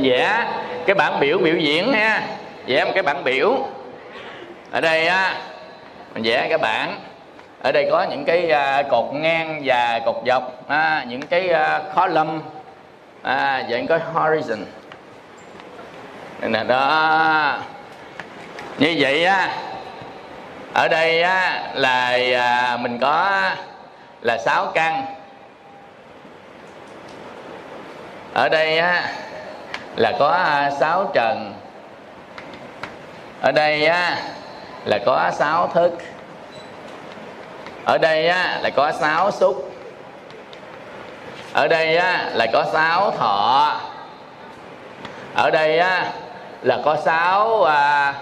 vẽ cái bản biểu biểu diễn ha. Dạ, vẽ một cái bản biểu. Ở đây á mình vẽ cái bản ở đây có những cái uh, cột ngang và cột dọc à, những cái à, uh, column à, và những cái horizon. Nè đó. Như vậy á ở đây á là à, mình có là sáu căn. Ở đây á là có à, sáu trần. Ở đây á là có sáu thức. Ở đây á là có sáu xúc. Ở đây á là có sáu thọ. Ở đây á là có sáu à,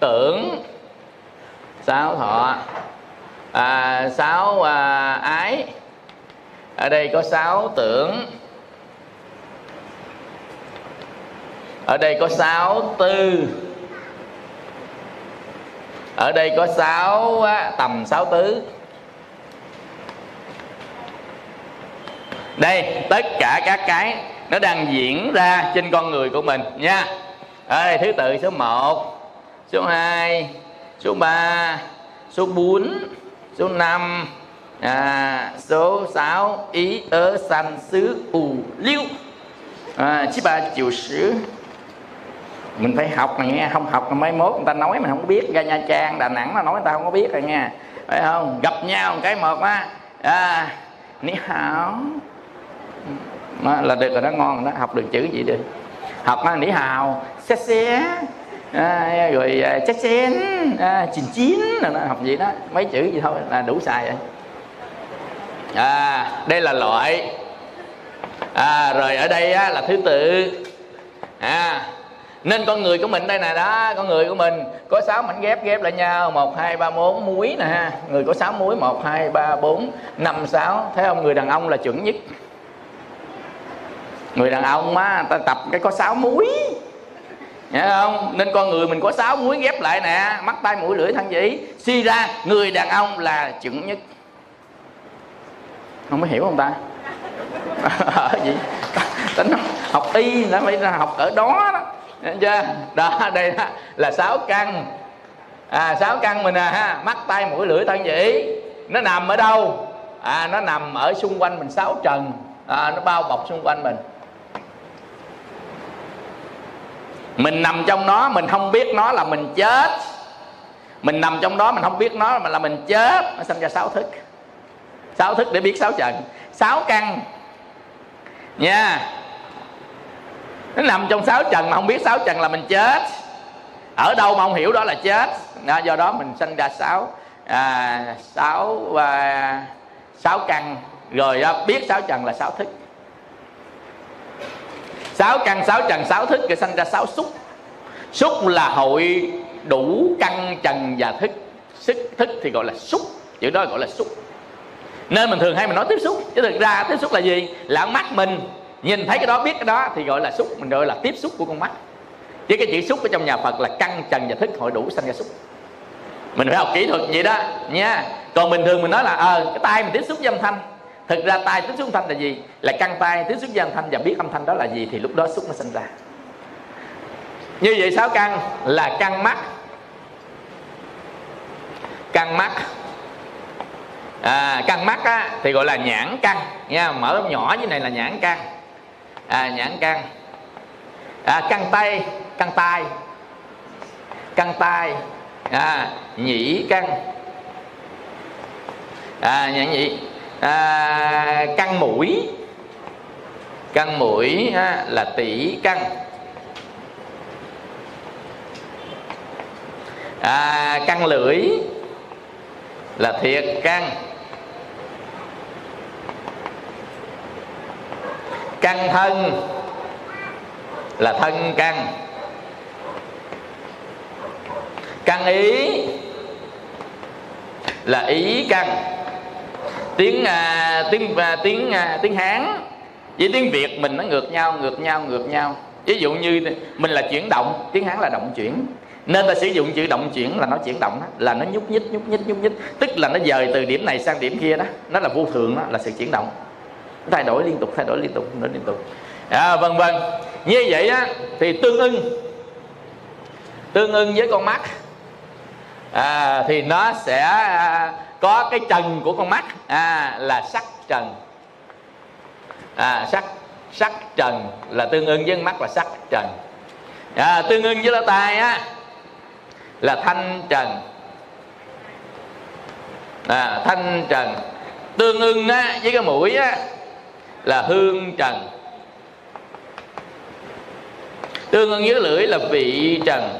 tưởng. Sáu thọ. À, sáu à, ái. Ở đây có sáu tưởng. Ở đây có sáu tư. Ở đây có sáu tầm sáu tứ. Đây tất cả các cái nó đang diễn ra trên con người của mình nha. Ở đây thứ tự số 1 số 2 số 3 số 4 số 5 à, số 6 ý ớ sanh xứ ù liêu. À, chí ba chiều sử mình phải học này nghe không học mấy mốt người ta nói mình không biết. Ra nha trang đà nẵng mà nói người ta không có biết rồi nha phải không? Gặp nhau một cái một á. À, ni hảo đó, là được rồi đó ngon đó. Học được chữ gì được học á nỉ hào. Xe xe à, rồi à, chắc xén à, chín chín. Rồi nó học gì đó. Mấy chữ gì thôi là đủ xài rồi. À đây là loại. À rồi ở đây á, là thứ tự. À nên con người của mình đây nè, đó, con người của mình. Có sáu mảnh ghép ghép lại nhau, một, hai, ba, bốn, muối nè ha. Người có sáu muối, một, hai, ba, bốn, năm, sáu. Thấy không? Người đàn ông là chuẩn nhất. Người đàn ông á, ta tập cái có sáu muối. Nhớ không? Nên con người mình có sáu muối ghép lại nè. Mắt tay mũi, lưỡi, thân chỉ Suy ra, người đàn ông là chuẩn nhất. Không có hiểu không ta? Ở ờ, gì? Tính học y nó phải học ở đó đó chưa? Đó đây đó, là sáu căn. À, sáu căn mình à ha Mắt tay mũi lưỡi thân chỉ Nó nằm ở đâu? À, nó nằm ở xung quanh mình sáu trần. À, Nó bao bọc xung quanh mình. Mình nằm trong nó mình không biết nó là mình chết. Mình nằm trong đó mình không biết nó mà là mình chết. Nó sinh ra sáu thức. Sáu thức để biết sáu trần. Sáu căn. Nha nó nằm trong sáu trần mà không biết sáu trần là mình chết. Ở đâu mà không hiểu đó là chết. Đó, do đó mình sinh ra sáu à, sáu à, sáu căn. Rồi đó, biết sáu trần là sáu thức sáu căn sáu trần sáu thức rồi sinh ra sáu xúc. Xúc là hội đủ căn trần và thức sức thức thì gọi là xúc. Chữ đó gọi là xúc. Nên mình thường hay mình nói tiếp xúc. Chứ thực ra tiếp xúc là gì? Là mắt mình nhìn thấy cái đó biết cái đó thì gọi là xúc mình gọi là tiếp xúc của con mắt. Chứ cái chữ xúc ở trong nhà phật là căn trần và thức hội đủ sanh ra xúc. Mình phải học kỹ thuật vậy đó nha. Còn bình thường mình nói là ờ à, cái tay mình tiếp xúc với âm thanh. Thực ra tai tiếp xúc âm thanh là gì? Là căng tai tiếp xúc với âm thanh và biết âm thanh đó là gì thì lúc đó xúc nó sinh ra. Như vậy sáu căn là căn mắt. Căn mắt. À, căn mắt á, thì gọi là nhãn căn nha. Mở nhỏ như này là nhãn căn à, nhãn căn à, căn tay căn tai. Căn tai. À, nhĩ căn à, nhãn nhị à, căn mũi. Căn mũi à, là tỷ căn à, căn lưỡi là thiệt căn căn thân là thân căn căn ý là ý căn tiếng à, tiếng à, tiếng à, tiếng hán với tiếng việt mình nó ngược nhau ngược nhau ngược nhau. Ví dụ như mình là chuyển động tiếng hán là động chuyển. Nên ta sử dụng chữ động chuyển là nó chuyển động đó, là nó nhúc nhích nhúc nhích nhúc nhích. Tức là nó dời từ điểm này sang điểm kia đó. Nó là vô thường đó là sự chuyển động thay đổi liên tục thay đổi liên tục thay đổi liên tục. À, vân vân như vậy á thì tương ưng tương ưng với con mắt. À, thì nó sẽ à, có cái trần của con mắt. À, là sắc trần. À, sắc sắc trần là tương ưng với mắt là sắc trần. À, tương ưng với lỗ tai á là thanh trần. À, thanh trần. Tương ưng á, với cái mũi á, là hương trần. Tương ưng với lưỡi là vị trần.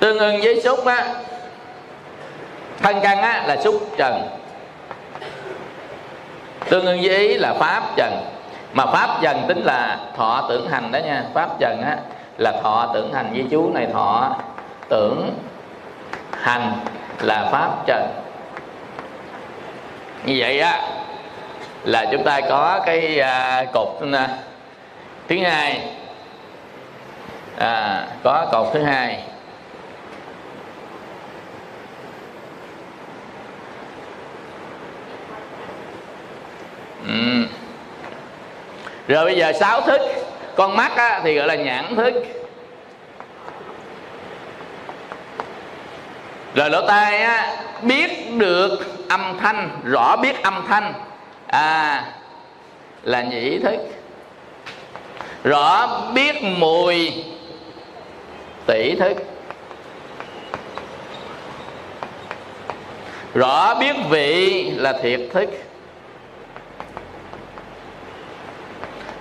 Tương ưng với xúc á, thân căn á là xúc trần. Tương ưng với ý là pháp trần. Mà pháp trần tính là thọ tưởng hành đó nha. Pháp trần á là thọ tưởng hành với chú này thọ tưởng hành là pháp trần. Như vậy á là chúng ta có cái à, cột à, thứ hai. À, có cột thứ hai. Ừ. rồi bây giờ sáu thức. Con mắt á, thì gọi là nhãn thức. Rồi lỗ tai á biết được âm thanh rõ biết âm thanh à là nhĩ thức. Rõ biết mùi tỷ thức. Rõ biết vị là thiệt thức.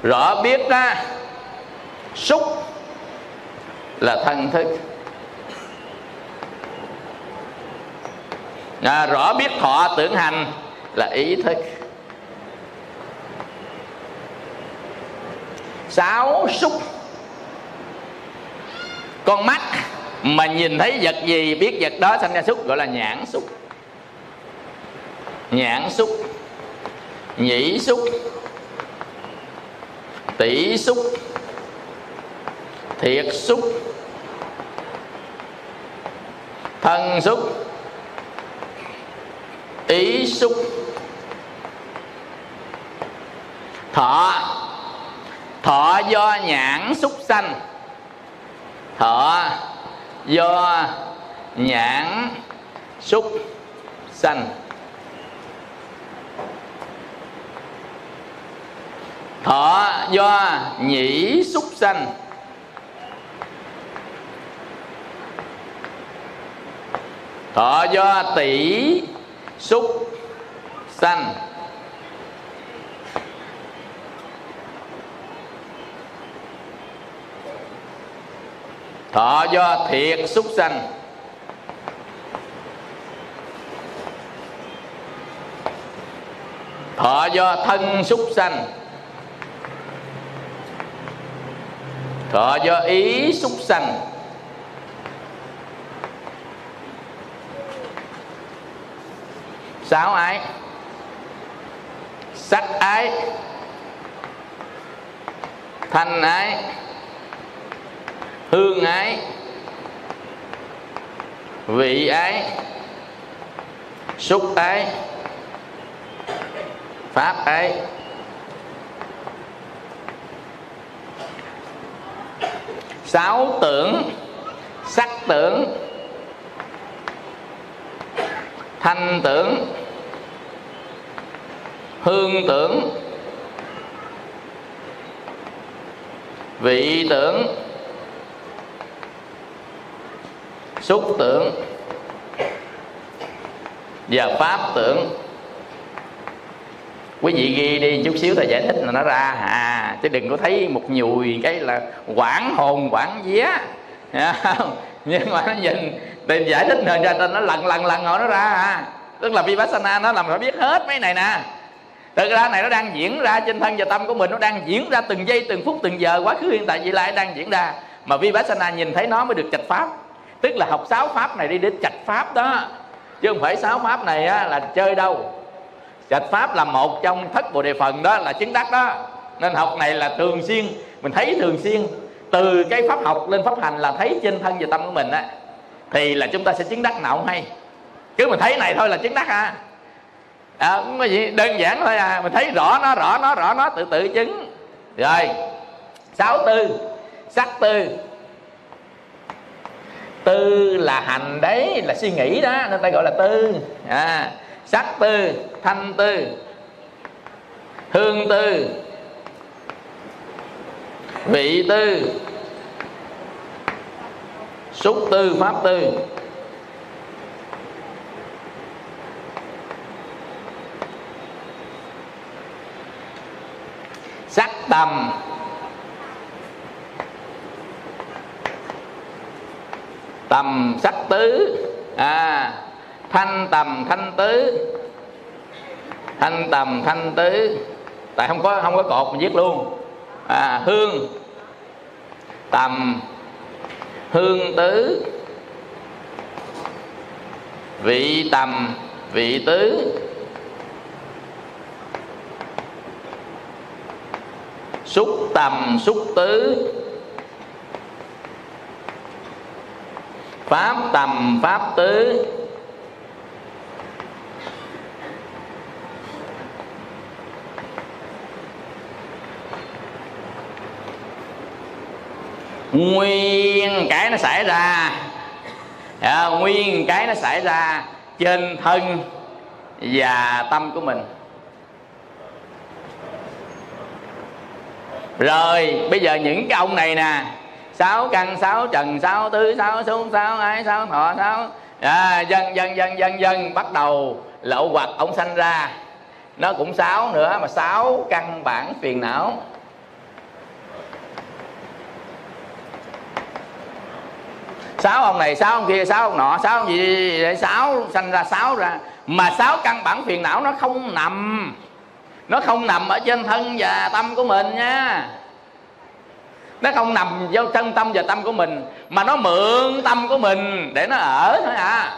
Rõ biết ra xúc là thân thức. À, rõ biết thọ tưởng hành là ý thức. Sáu xúc con mắt mà nhìn thấy vật gì, biết vật đó sanh ra xúc gọi là nhãn xúc nhãn xúc nhĩ xúc tỷ xúc thiệt xúc thân xúc ý xúc thọ thọ do nhãn xúc sanh. Thọ do nhãn xúc sanh. Thọ do nhĩ xúc sanh. Thọ do tỷ xúc sanh. Thọ do thiệt xúc sanh. Thọ do thân xúc sanh. Thọ do ý xúc sanh. Sáu ái. Sắc ái. Thanh ái hương ái vị ái xúc ái pháp ái sáu tưởng, sắc tưởng, thanh tưởng, hương tưởng, vị tưởng. Xúc tưởng và pháp tưởng. Quý vị ghi đi chút xíu thầy giải thích là nó ra. À chứ đừng có thấy một nhùi cái là quảng hồn, quảng vía. Nhưng mà nó nhìn tìm giải thích rồi ra nên nó lần lần lần hồi nó ra. À tức là vipassana nó làm phải biết hết mấy này nè. Thực ra này nó đang diễn ra trên thân và tâm của mình, nó đang diễn ra từng giây, từng phút, từng giờ. Quá khứ, hiện tại, vị lai đang diễn ra. Mà vipassana nhìn thấy nó mới được trạch pháp tức là học sáu pháp này đi đến trạch pháp đó. Chứ không phải sáu pháp này á, là chơi đâu. Trạch pháp là một trong thất bồ đề phần đó là chứng đắc đó. Nên học này là thường xuyên mình thấy thường xuyên. Từ cái pháp học lên pháp hành là thấy trên thân và tâm của mình á thì là chúng ta sẽ chứng đắc nào không hay. Cứ mình thấy này thôi là chứng đắc à. À, không gì đơn giản thôi à. Mình thấy rõ nó rõ nó rõ nó tự tự chứng. Rồi sáu tư sắc tư tư là hành đấy là suy nghĩ đó nên ta gọi là tư. À, sắc tư thanh tư hương tư vị tư xúc tư pháp tư. Sắc tầm tầm sắc tứ. À thanh tầm thanh tứ. Thanh tầm thanh tứ. Tại không có không có cột, mình viết luôn. À hương. Tầm. Hương tứ. Vị tầm, vị tứ. Xúc tầm, xúc tứ. Pháp tầm pháp tứ. Nguyên cái nó xảy ra. À, nguyên cái nó xảy ra trên thân và tâm của mình. Rồi bây giờ những cái ông này nè sáu căn sáu trần sáu tứ sáu xuống sáu ái sáu thọ sáu. À, dần dần dần dần dần bắt đầu lậu hoặc ông sanh ra. Nó cũng sáu nữa mà sáu căn bản phiền não. Sáu ông này sáu ông kia sáu ông nọ sáu ông gì để sáu sanh ra sáu ra. Mà sáu căn bản phiền não nó không nằm. Nó không nằm ở trên thân và tâm của mình nha nó không nằm vô chân tâm và tâm của mình mà nó mượn tâm của mình để nó ở thôi à.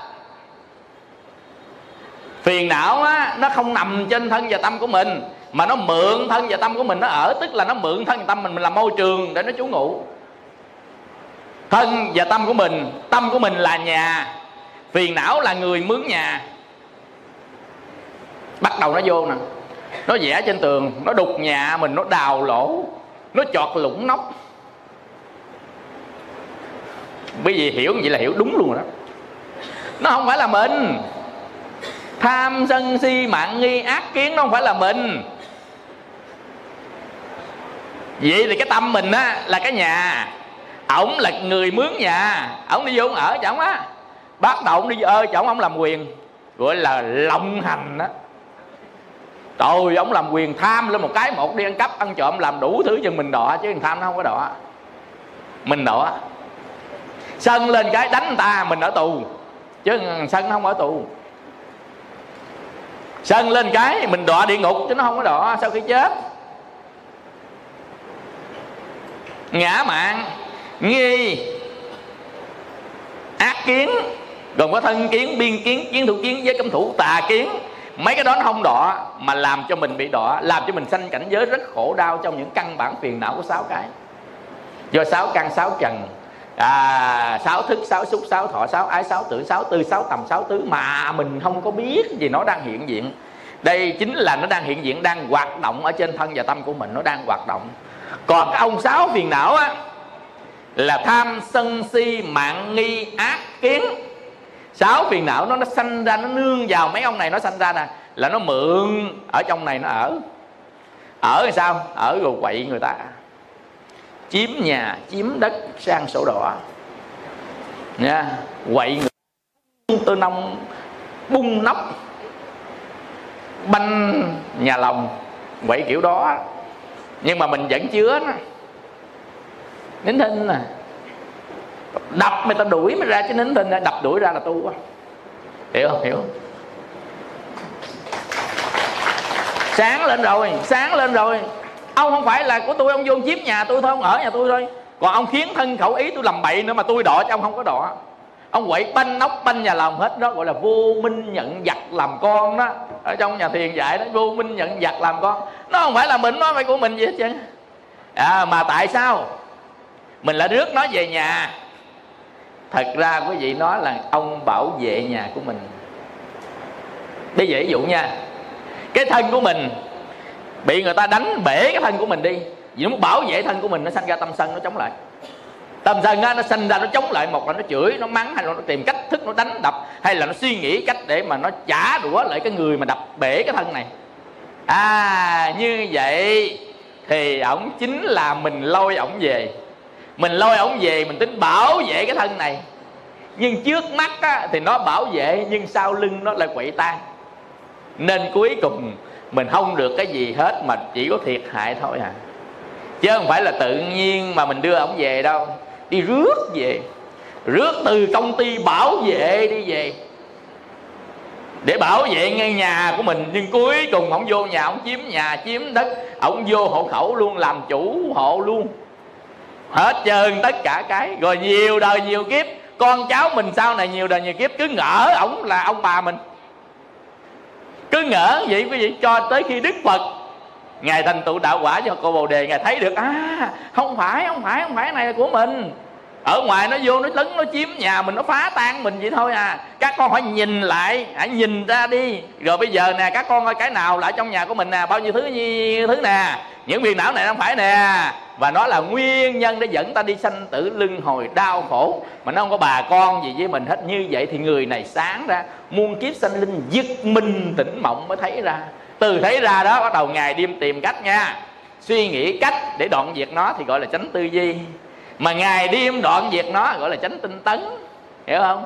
Phiền não á nó không nằm trên thân và tâm của mình mà nó mượn thân và tâm của mình nó ở tức là nó mượn thân và tâm mình, mình làm môi trường để nó trú ngụ. Thân và tâm của mình tâm của mình là nhà phiền não là người mướn nhà. Bắt đầu nó vô nè nó vẽ trên tường nó đục nhà mình nó đào lỗ nó chọt lũng nóc bởi vì hiểu vậy là hiểu đúng luôn rồi đó. Nó không phải là mình. Tham sân si mạng nghi ác kiến nó không phải là mình. Vậy thì cái tâm mình á, là cái nhà. Ổng là người mướn nhà. Ổng đi vô ổng ở chẳng á. Bắt đầu ổng đi ơi chẳng ổng làm quyền. Gọi là lộng hành đó rồi ổng làm quyền tham lên một cái một đi ăn cắp, ăn trộm, làm đủ thứ cho mình đọ chứ tham nó không có đọ mình đọ sân lên cái đánh người ta, mình ở tù. Chứ sân không ở tù. Sân lên cái mình đọa địa ngục, chứ nó không có đọa sau khi chết? Ngã mạng, nghi, ác kiến, gồm có thân kiến, biên kiến kiến thủ kiến với cấm thủ, tà kiến. Mấy cái đó nó không đọa, mà làm cho mình bị đọa, làm cho mình sanh cảnh giới rất khổ đau trong những căn bản phiền não của sáu cái. Do sáu căn, sáu trần à, sáu thức sáu xúc sáu thọ sáu ái sáu tử sáu tư sáu tầm sáu tứ mà mình không có biết gì nó đang hiện diện. Đây chính là nó đang hiện diện đang hoạt động ở trên thân và tâm của mình nó đang hoạt động. Còn cái ông sáu phiền não á là tham sân si mạng nghi ác kiến. Sáu phiền não nó nó sanh ra nó nương vào mấy ông này nó sanh ra nè là nó mượn ở trong này nó ở. Ở thì sao? Ở rồi quậy người ta chiếm nhà, chiếm đất sang sổ đỏ. Nha, quậy người. Tư nông bung nóc banh nhà lòng. Quậy kiểu đó. Nhưng mà mình vẫn chứa nó. Nín thinh nè đập mày ta đuổi mày ra chứ nín thinh à. đập đuổi ra là tu quá. Hiểu không? Hiểu. Sáng lên rồi, sáng lên rồi ông không phải là của tôi ông vô chiếm nhà tôi thôi ông ở nhà tôi thôi. Còn ông khiến thân khẩu ý tôi làm bậy nữa mà tôi đọ cho ông không có đọ ông quậy banh nóc banh nhà lòng hết đó gọi là vô minh nhận giặc làm con đó. Ở trong nhà thiền dạy đó vô minh nhận giặc làm con. Nó không phải là mình nó phải của mình gì hết trơn. À, mà tại sao? Mình lại rước nó về nhà. Thật ra quý vị nói là ông bảo vệ nhà của mình. Bây giờ ví dụ nha cái thân của mình bị người ta đánh bể cái thân của mình đi. Vì nó muốn bảo vệ thân của mình nó sanh ra tâm sân nó chống lại. Tâm sân nó sinh ra nó chống lại một là nó chửi nó mắng hay là nó tìm cách thức nó đánh đập hay là nó suy nghĩ cách để mà nó trả đũa lại cái người mà đập bể cái thân này. À như vậy thì ổng chính là mình lôi ổng về. Mình lôi ổng về mình tính bảo vệ cái thân này. Nhưng trước mắt á, thì nó bảo vệ nhưng sau lưng nó lại quậy tan. Nên cuối cùng mình không được cái gì hết, mà chỉ có thiệt hại thôi à. Chứ không phải là tự nhiên mà mình đưa ổng về đâu. Đi rước về. Rước từ công ty bảo vệ đi về. Để bảo vệ ngay nhà của mình, nhưng cuối cùng ổng vô nhà ổng chiếm nhà, chiếm đất. Ổng vô hộ khẩu luôn, làm chủ hộ luôn. Hết trơn tất cả cái. Rồi nhiều đời nhiều kiếp, con cháu mình sau này nhiều đời nhiều kiếp, cứ ngỡ ổng là ông bà mình cứ ngỡ vậy quý vị, cho tới khi đức phật, ngài thành tựu đạo quả cho cô bồ đề, ngài thấy được à không phải không phải không phải, này là của mình ở ngoài nó vô, nó lấn, nó chiếm nhà mình, nó phá tan mình vậy thôi à. Các con phải nhìn lại, hãy nhìn ra đi. Rồi bây giờ nè, các con ơi, cái nào lại trong nhà của mình nè? Bao nhiêu thứ như thứ nè? Những phiền não này không phải nè. Và nó là nguyên nhân để dẫn ta đi sanh tử lưng hồi đau khổ. Mà nó không có bà con gì với mình hết. Như vậy thì người này sáng ra, muôn kiếp sanh linh, giật mình tỉnh mộng mới thấy ra. Từ thấy ra đó, bắt đầu ngày đêm tìm cách nha. Suy nghĩ cách để đoạn diệt nó thì gọi là tránh tư duy mà ngày đêm đoạn diệt nó gọi là tránh tinh tấn, hiểu không?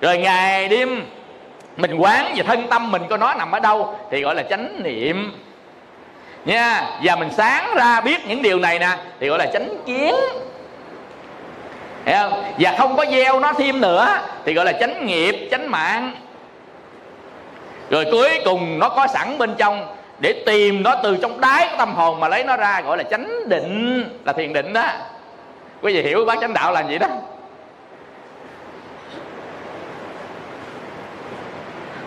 Rồi ngày đêm mình quán về thân tâm mình có nó nằm ở đâu thì gọi là chánh niệm. Nha, và mình sáng ra biết những điều này nè, thì gọi là chánh kiến. Hiểu không? Và không có gieo nó thêm nữa, thì gọi là chánh nghiệp, chánh mạng. Rồi cuối cùng nó có sẵn bên trong để tìm nó từ trong đáy của tâm hồn mà lấy nó ra gọi là chánh định, là thiền định đó quý vị hiểu bác chánh đạo là gì đó.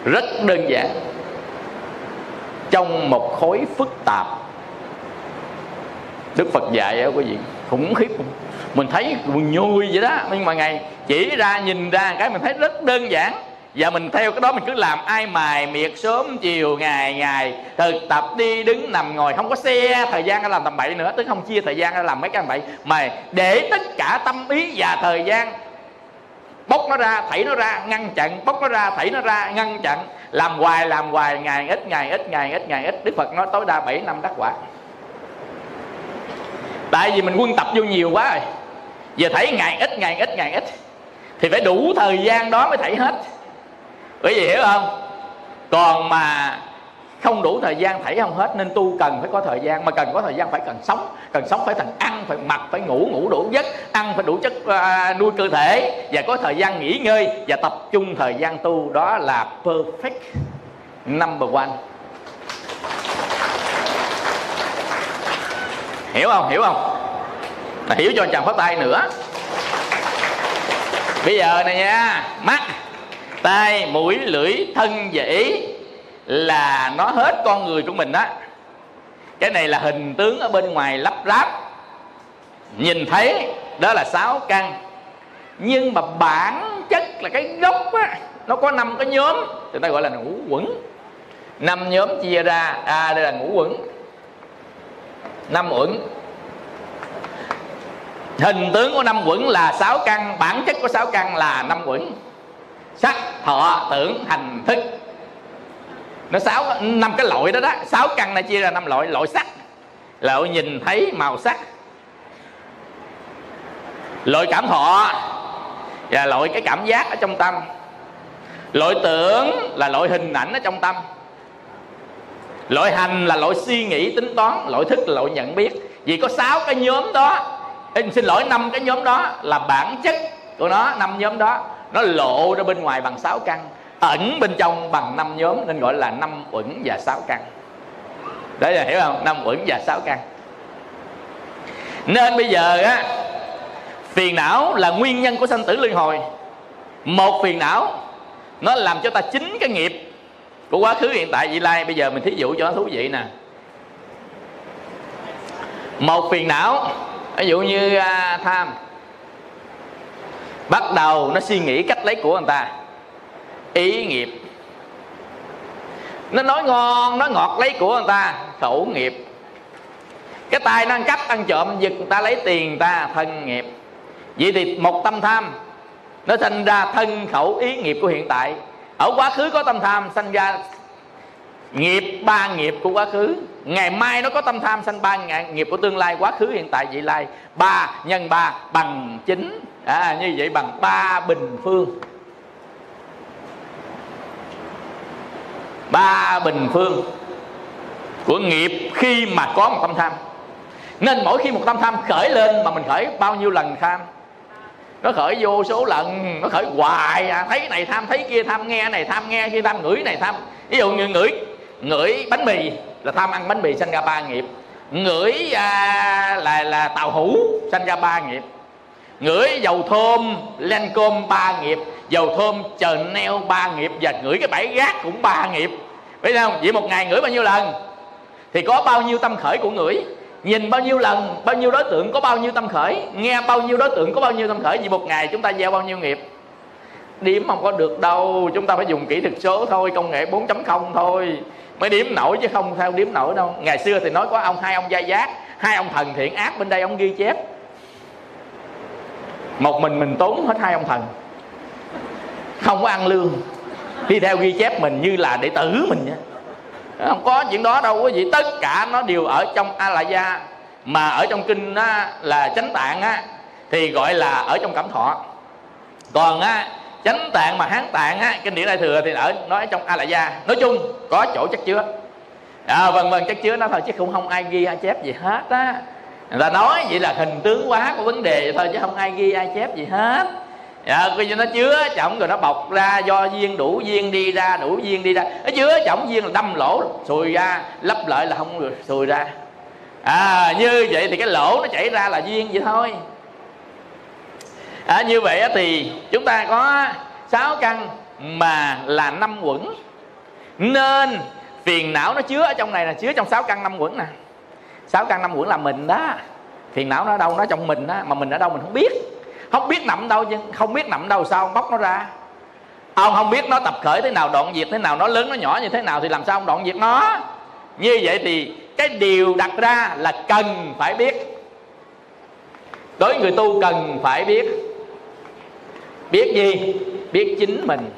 Rất đơn giản. Trong một khối phức tạp, đức phật dạy á, quý vị, khủng khiếp mình thấy mình nhui vậy đó, nhưng mà ngày chỉ ra, nhìn ra cái mình thấy rất đơn giản và mình theo cái đó mình cứ làm ai mài miệt sớm, chiều, ngày ngày. Thực tập đi, đứng, nằm, ngồi. Không có xe thời gian ra làm tầm bậy nữa, tức không chia thời gian ra làm mấy cái tầm bậy. Mà để tất cả tâm ý và thời gian bốc nó ra, thảy nó ra, ngăn chặn bốc nó ra, thảy nó ra, ngăn chặn. Làm hoài làm hoài, ngày ít ngày ít ngày ít ngày ít. Đức phật nói tối đa 7 năm đắc quả. Tại vì mình quân tập vô nhiều quá rồi. Giờ thấy ngày ít ngày ít ngày ít. Thì phải đủ thời gian đó mới thấy hết quý vị hiểu không? Còn mà không đủ thời gian thảy không hết? Nên tu cần phải có thời gian. Mà cần có thời gian phải cần sống. Cần sống phải thành ăn phải mặc phải ngủ ngủ đủ giấc. Ăn phải đủ chất uh, nuôi cơ thể. Và có thời gian nghỉ ngơi. Và tập trung thời gian tu. Đó là perfect number one. Hiểu không? Hiểu không? Hiểu cho chàng phát tay nữa. Bây giờ này nha mắt tai mũi, lưỡi, thân và ý là nó hết con người của mình đó cái này là hình tướng ở bên ngoài lắp ráp. Nhìn thấy, đó là sáu căn. Nhưng mà bản chất là cái gốc á, nó có năm cái nhóm. Chúng ta gọi là ngũ quẩn. Năm nhóm chia ra à đây là ngũ quẩn. Năm quẩn. Hình tướng của năm quẩn là sáu căn, bản chất của sáu căn là năm quẩn sắc, thọ, tưởng, hành, thức. Nó sáu, năm cái loại đó đó. Sáu căn này chia ra năm loại loại sắc. Loại nhìn thấy màu sắc. Loại cảm thọ. Và loại cái cảm giác ở trong tâm. Loại tưởng là loại hình ảnh ở trong tâm. Loại hành là loại suy nghĩ, tính toán loại thức là loại nhận biết. Vì có sáu cái nhóm đó, em xin lỗi, năm cái nhóm đó là bản chất của nó, năm nhóm đó nó lộ ra bên ngoài bằng sáu căn ẩn bên trong bằng năm nhóm nên gọi là năm uẩn và sáu căn. Đấy là hiểu không? Năm uẩn và sáu căn. Nên bây giờ á phiền não là nguyên nhân của sanh tử luân hồi. Một phiền não nó làm cho ta chính cái nghiệp của quá khứ hiện tại vị lai. Bây giờ mình thí dụ cho nó thú vị nè. Một phiền não ví dụ như à, tham bắt đầu nó suy nghĩ cách lấy của người ta. Ý nghiệp. Nó nói ngon, nói ngọt lấy của người ta. Khẩu nghiệp. Cái tay nó ăn cắp, ăn trộm, giật người ta lấy tiền ta, thân nghiệp. Vậy thì một tâm tham, nó sinh ra thân khẩu ý nghiệp của hiện tại. Ở quá khứ có tâm tham sinh ra nghiệp, ba nghiệp của quá khứ. Ngày mai nó có tâm tham, sanh ba nghiệp của tương lai, quá khứ, hiện tại, vị lai. Ba nhân ba bằng chính à, như vậy bằng ba bình phương. Ba bình phương của nghiệp khi mà có một tâm tham. Nên mỗi khi một tâm tham khởi lên mà mình khởi bao nhiêu lần tham? Nó khởi vô số lần nó khởi hoài à thấy này tham thấy kia tham nghe này tham nghe kia tham ngửi này tham. Ví dụ như ngửi ngửi bánh mì là tham ăn bánh mì sanh ra ba nghiệp. Ngửi à, là là tàu hũ sanh ra ba nghiệp ngửi dầu thơm len cơm ba nghiệp. Dầu thơm chờ neo ba nghiệp và ngửi cái bãi gác cũng ba nghiệp. Biết không? Vậy một ngày ngửi bao nhiêu lần? Thì có bao nhiêu tâm khởi của ngửi? Nhìn bao nhiêu lần, bao nhiêu đối tượng có bao nhiêu tâm khởi? Nghe bao nhiêu đối tượng có bao nhiêu tâm khởi? Vì một ngày chúng ta gieo bao nhiêu nghiệp? Điểm không có được đâu. Chúng ta phải dùng kỹ thuật số thôi, công nghệ 4.0 thôi. Mới điểm nổi chứ không theo điểm nổi đâu. Ngày xưa thì nói có ông, hai ông gia giác, hai ông thần thiện ác bên đây ông ghi chép một mình mình tốn hết hai ông thần. Không có ăn lương. Đi theo ghi chép mình như là đệ tử mình nha. Không có chuyện đó đâu quý vị. Tất cả nó đều ở trong a la gia mà ở trong kinh á, là chánh tạng á thì gọi là ở trong cảm thọ. Còn á chánh tạng mà hán tạng á kinh điển đại thừa thì ở nói trong a la gia nói chung có chỗ chắc chứa. À, vân vân chắc chứa nó thôi chứ cũng không ai ghi ai chép gì hết á người ta nói vậy là hình tướng quá của vấn đề thôi chứ không ai ghi ai chép gì hết. Dạ coi như nó chứa trọng rồi nó bọc ra do duyên đủ duyên đi ra đủ duyên đi ra. Nó chứa trọng duyên là đâm lỗ sùi ra lấp lại là không được sùi ra. À như vậy thì cái lỗ nó chảy ra là duyên vậy thôi. À, như vậy thì chúng ta có sáu căn mà là năm quẩn. Nên phiền não nó chứa ở trong này là chứa trong sáu căn năm quẩn nè sáu căn năm uẩn là mình đó. Phiền não nó đâu, nó trong mình đó, mà mình ở đâu mình không biết. Không biết nằm đâu chứ, không biết nằm đâu sao ông bóc nó ra. Ông không biết nó tập khởi thế nào, đoạn diệt thế nào, nó lớn, nó nhỏ như thế nào thì làm sao ông đoạn diệt nó? Như vậy thì cái điều đặt ra là cần phải biết. Đối với người tu cần phải biết. Biết gì? Biết chính mình.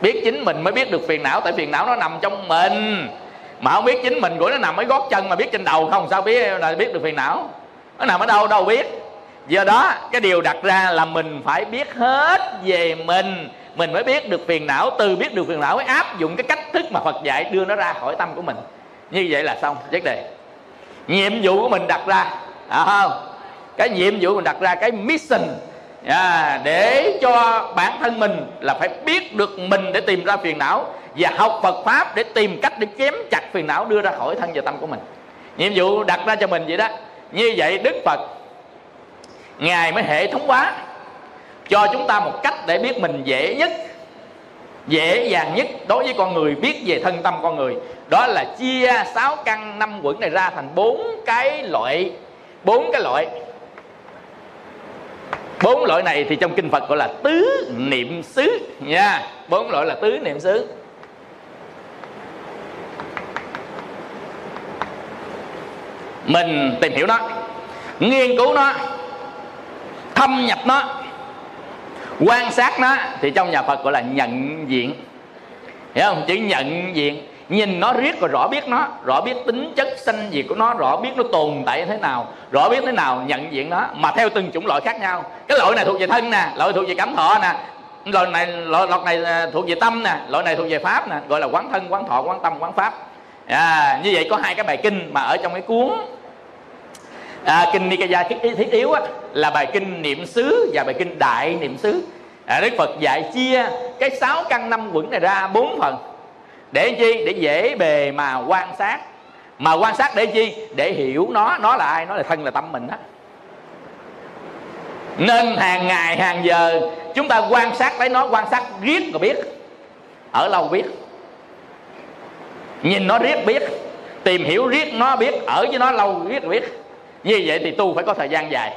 Biết chính mình mới biết được phiền não, tại phiền não nó nằm trong mình mà không biết chính mình của nó nằm ở gót chân mà biết trên đầu không? Sao biết, là biết được phiền não? Nó nằm ở đâu đâu biết. Do đó, cái điều đặt ra là mình phải biết hết về mình. Mình mới biết được phiền não. Từ biết được phiền não mới áp dụng cái cách thức mà phật dạy đưa nó ra khỏi tâm của mình. Như vậy là xong vấn đề. Nhiệm vụ của mình đặt ra. À không? Cái nhiệm vụ mình đặt ra, cái mission à, để cho bản thân mình là phải biết được mình để tìm ra phiền não và học Phật pháp để tìm cách để chém chặt phiền não đưa ra khỏi thân và tâm của mình. Nhiệm vụ đặt ra cho mình vậy đó. Như vậy Đức Phật ngài mới hệ thống hóa cho chúng ta một cách để biết mình dễ nhất dễ dàng nhất đối với con người biết về thân tâm con người. Đó là chia sáu căn năm quẩn này ra thành bốn cái loại bốn cái loại bốn loại này thì trong kinh phật gọi là tứ niệm xứ, nha. Bốn loại là tứ niệm xứ. Mình tìm hiểu nó, nghiên cứu nó, thâm nhập nó, quan sát nó thì trong nhà phật gọi là nhận diện. Hiểu không? Chữ nhận diện nhìn nó riết rồi rõ biết nó rõ biết tính chất sanh diệt của nó rõ biết nó tồn tại thế nào rõ biết thế nào nhận diện nó mà theo từng chủng loại khác nhau. Cái loại này thuộc về thân nè loại thuộc về cảm thọ nè loại này loại, loại này à, thuộc về tâm nè loại này thuộc về pháp nè gọi là quán thân quán thọ quán tâm quán pháp. À, như vậy có hai cái bài kinh mà ở trong cái cuốn à, kinh Nikaya thiết, thiết yếu á, là bài kinh niệm xứ và bài kinh đại niệm xứ. À, Đức Phật dạy chia cái sáu căn năm quẩn này ra bốn phần để chi? Để dễ bề mà quan sát. Mà quan sát để chi? Để hiểu nó nó là ai? Nó là thân là tâm mình đó nên hàng ngày, hàng giờ, chúng ta quan sát lấy nó, quan sát riết rồi biết. Ở lâu biết. Nhìn nó riết biết. Tìm hiểu riết nó biết. Ở với nó lâu riết biết. Như vậy thì tu phải có thời gian dài.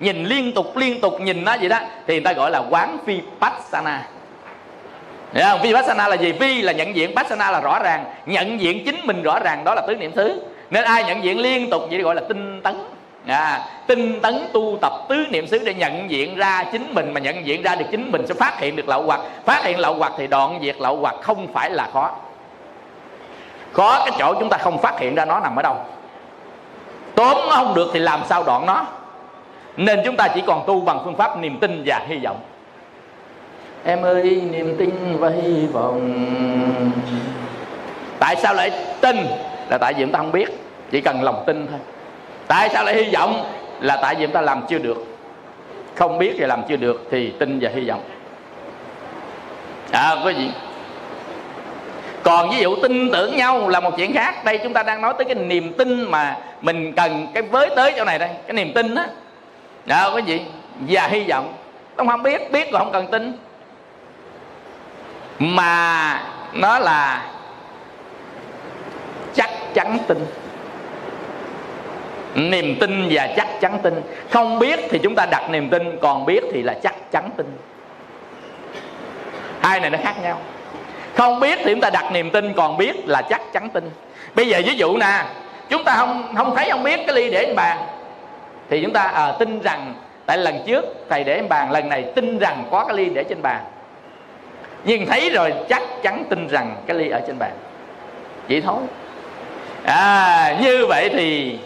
Nhìn liên tục liên tục nhìn nó vậy đó, thì người ta gọi là quán phi patsana Hiểu không? Vipassana là gì? Vi là nhận diện, Passana là rõ ràng. Nhận diện chính mình rõ ràng. Đó là tứ niệm xứ. Nên ai nhận diện liên tục vậy gọi là tinh tấn. À, tinh tấn tu tập tứ niệm xứ để nhận diện ra chính mình. Mà nhận diện ra được chính mình sẽ phát hiện được lậu hoặc. Phát hiện lậu hoặc thì đoạn diệt lậu hoặc. Không phải là khó. Khó cái chỗ chúng ta không phát hiện ra nó nằm ở đâu. Tóm nó không được thì làm sao đoạn nó? Nên chúng ta chỉ còn tu bằng phương pháp niềm tin và hy vọng em ơi, niềm tin và hy vọng. Tại sao lại tin? Là tại vì chúng ta không biết, chỉ cần lòng tin thôi. Tại sao lại hy vọng? Là tại vì chúng ta làm chưa được. Không biết và làm chưa được thì tin và hy vọng. À có gì còn ví dụ tin tưởng nhau là một chuyện khác. Đây chúng ta đang nói tới cái niềm tin mà mình cần cái với tới chỗ này đây. Cái niềm tin đó đó có gì và hy vọng. Ông không biết biết rồi không cần tin mà nó là chắc chắn tin. Niềm tin và chắc chắn tin. Không biết thì chúng ta đặt niềm tin còn biết thì là chắc chắn tin. Hai này nó khác nhau. Không biết thì chúng ta đặt niềm tin còn biết là chắc chắn tin. Bây giờ ví dụ nè chúng ta không không thấy không biết cái ly để trên bàn thì chúng ta à, tin rằng tại lần trước thầy để trên bàn lần này tin rằng có cái ly để trên bàn nhìn thấy rồi, chắc chắn tin rằng cái ly ở trên bàn. Vậy thôi. À như vậy thì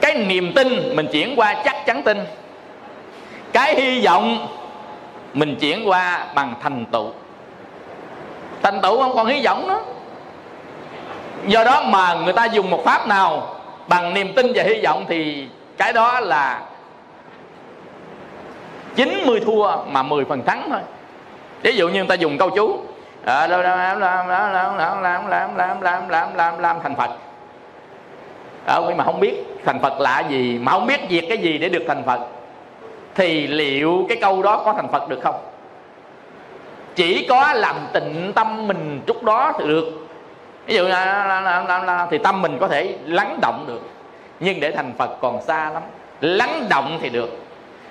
cái niềm tin mình chuyển qua chắc chắn tin. Cái hy vọng mình chuyển qua bằng thành tựu. Thành tựu không còn hy vọng nữa. Do đó mà người ta dùng một pháp nào bằng niềm tin và hy vọng thì cái đó là 90 thua mà 10 phần thắng thôi ví dụ như người ta dùng câu chú làm làm làm làm làm làm làm làm làm làm làm làm thành phật à, nhưng mà không biết thành phật là gì mà không biết việc cái gì để được thành phật thì liệu cái câu đó có thành phật được không chỉ có làm tịnh tâm mình chút đó thì được ví dụ là, là, là, là, là, thì tâm mình có thể lắng động được nhưng để thành phật còn xa lắm lắng động thì được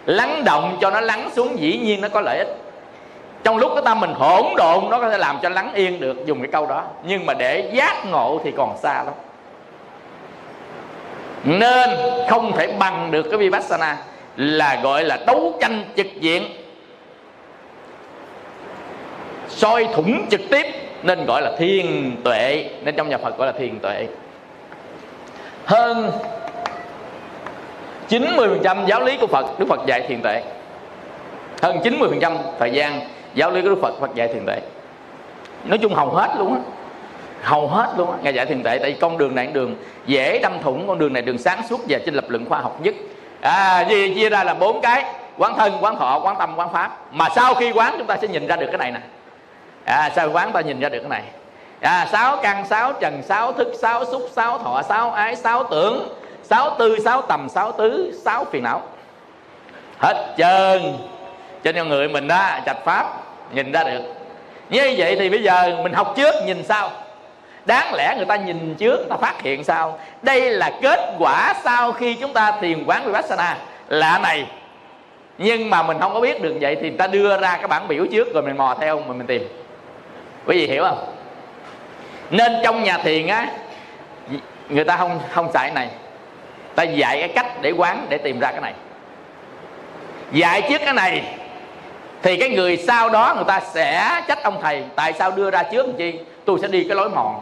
lắng động cho nó lắng xuống dĩ nhiên nó có lợi ích trong lúc cái tâm mình hỗn độn, nó có thể làm cho lắng yên được, dùng cái câu đó. Nhưng mà để giác ngộ thì còn xa lắm. Nên không thể bằng được cái vipassana, là gọi là đấu tranh trực diện. Soi thủng trực tiếp, nên gọi là thiền tuệ. Nên trong nhà Phật gọi là thiền tuệ. Hơn 90% giáo lý của Phật, Đức Phật dạy thiền tuệ. Hơn 90% thời gian giáo lý của Đức Phật Phật dạy thiền tệ nói chung hầu hết luôn á. Hầu hết luôn á. Ngài dạy thiền tệ tại vì con đường này đường dễ đâm thủng con đường này đường sáng suốt và trên lập luận khoa học nhất. À gì chia ra là bốn cái quán thân quán thọ quán tâm quán pháp. Mà sau khi quán chúng ta sẽ nhìn ra được cái này nè. À, sau quán ta nhìn ra được cái này. À, sáu căn sáu trần sáu thức sáu xúc sáu thọ sáu ái sáu tưởng sáu tư sáu tầm sáu tứ sáu phiền não. Hết trơn. Cho nên người mình đó chạch pháp nhìn ra được. Như vậy thì bây giờ mình học trước, nhìn sau. Đáng lẽ người ta nhìn trước, người ta phát hiện sao đây là kết quả sau khi chúng ta thiền quán vipassana. Là này. Nhưng mà mình không có biết được vậy thì người ta đưa ra cái bản biểu trước rồi mình mò theo, mình mình tìm. Quý vị hiểu không? Nên trong nhà thiền á, người ta không không xài này. Ta dạy cái cách để quán, để tìm ra cái này. Dạy trước cái này thì cái người sau đó người ta sẽ trách ông thầy, tại sao đưa ra trước chi? Tôi sẽ đi cái lối mòn.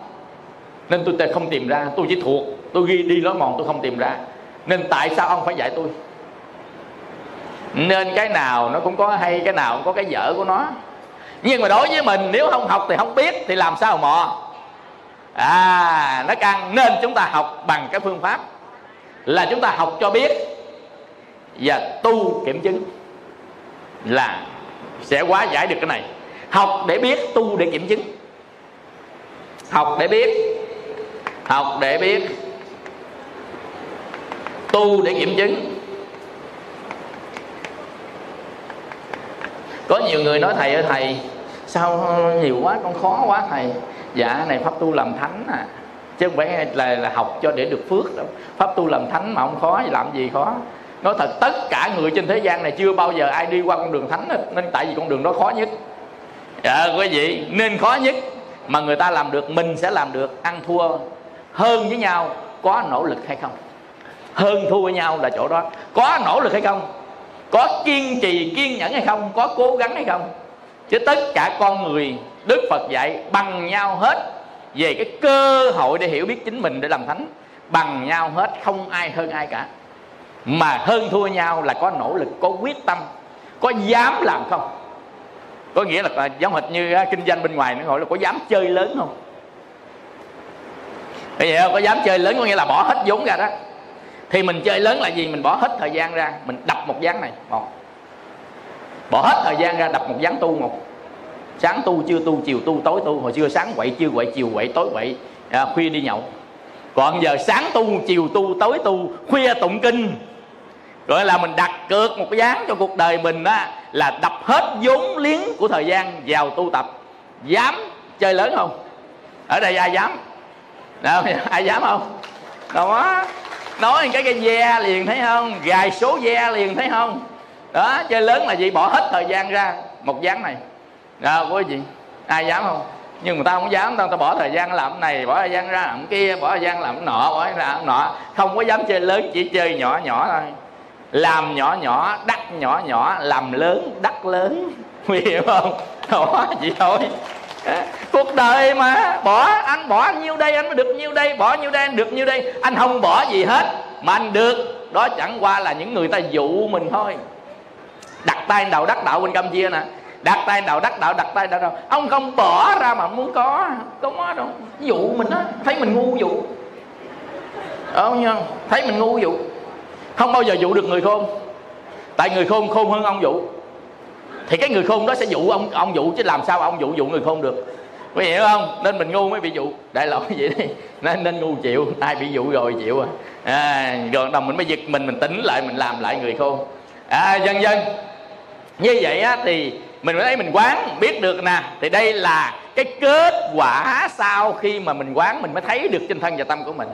Nên tôi không tìm ra, tôi chỉ thuộc, tôi ghi đi lối mòn, tôi không tìm ra. Nên tại sao ông phải dạy tôi? Nên cái nào nó cũng có hay, cái nào cũng có cái dở của nó. Nhưng mà đối với mình, nếu không học thì không biết thì làm sao mò à nó căng. Nên chúng ta học bằng cái phương pháp là chúng ta học cho biết và tu kiểm chứng là sẽ hóa giải được cái này. Học để biết tu để kiểm chứng. Học để biết. Học để biết. Tu để kiểm chứng. Có nhiều người nói thầy ơi thầy sao nhiều quá con khó quá thầy. Dạ này pháp tu làm thánh à. Chứ không phải là, là học cho để được phước đâu. Pháp tu làm thánh mà không khó thì làm gì khó? Nói thật, tất cả người trên thế gian này chưa bao giờ ai đi qua con đường thánh hết. Nên tại vì con đường đó khó nhất. Dạ quý vị, nên khó nhất mà người ta làm được, mình sẽ làm được, ăn thua hơn với nhau, có nỗ lực hay không? Hơn thua với nhau là chỗ đó. Có nỗ lực hay không? Có kiên trì, kiên nhẫn hay không? Có cố gắng hay không? Chứ tất cả con người, đức phật dạy bằng nhau hết về cái cơ hội để hiểu biết chính mình để làm thánh. Bằng nhau hết, không ai hơn ai cả mà hơn thua nhau là có nỗ lực có quyết tâm có dám làm không? Có nghĩa là à, giống hệt như à, kinh doanh bên ngoài nó gọi là có dám chơi lớn không? Bây giờ có dám chơi lớn có nghĩa là bỏ hết vốn ra đó. Thì mình chơi lớn là gì? Mình bỏ hết thời gian ra mình đập một ván này một. Bỏ hết thời gian ra đập một ván tu một. Sáng tu chưa tu chiều tu tối tu. Hồi xưa sáng quậy chưa quậy chiều quậy tối quậy à, khuya đi nhậu. Còn giờ sáng tu chiều tu tối tu khuya tụng kinh gọi là mình đặt cược một cái dáng cho cuộc đời mình á, là đập hết vốn liếng của thời gian vào tu tập. Dám chơi lớn không? Ở đây ai dám? Đâu ai dám không? Đó nói cái cái ve liền thấy không? Gài số ve liền thấy không? Đó, chơi lớn là gì bỏ hết thời gian ra một dáng này. Đâu quý gì ai dám không? Nhưng mà tao không dám, tao tao bỏ thời gian làm này, bỏ thời gian ra làm kia, bỏ thời gian làm nọ, bỏ thời gian làm nọ. Không có dám chơi lớn, chỉ chơi nhỏ nhỏ thôi làm nhỏ nhỏ, đắt nhỏ nhỏ, làm lớn, đắt lớn. Nguy hiểm không? Đó, vậy thôi. Cuộc đời mà, bỏ anh, bỏ nhiêu đây, anh mới được nhiêu đây, bỏ nhiêu đây, anh được nhiêu đây. Anh không bỏ gì hết, mà anh được. Đó chẳng qua là những người ta dụ mình thôi. Đặt tay đầu đắc đạo bên campuchia nè. Đặt tay đầu đắc đạo, đặt tay đầu đâu ông không bỏ ra mà muốn có không có đâu. Dụ mình đó thấy mình ngu dụ. Không? Nha thấy mình ngu dụ không bao giờ dụ được người khôn. Tại người khôn khôn hơn ông dụ. Thì cái người khôn đó sẽ dụ ông ông dụ chứ làm sao ông dụ dụ người khôn được. Có hiểu không? Nên mình ngu mới bị dụ. Đại loại vậy đi. Nên nên ngu chịu. Ai bị dụ rồi chịu à, à rồi đồng mình mới giật mình mình tính lại mình làm lại người khôn. À dân dân. Như vậy á, thì mình mới thấy mình quán biết được nè. Thì đây là cái kết quả sau khi mà mình quán mình mới thấy được trên thân và tâm của mình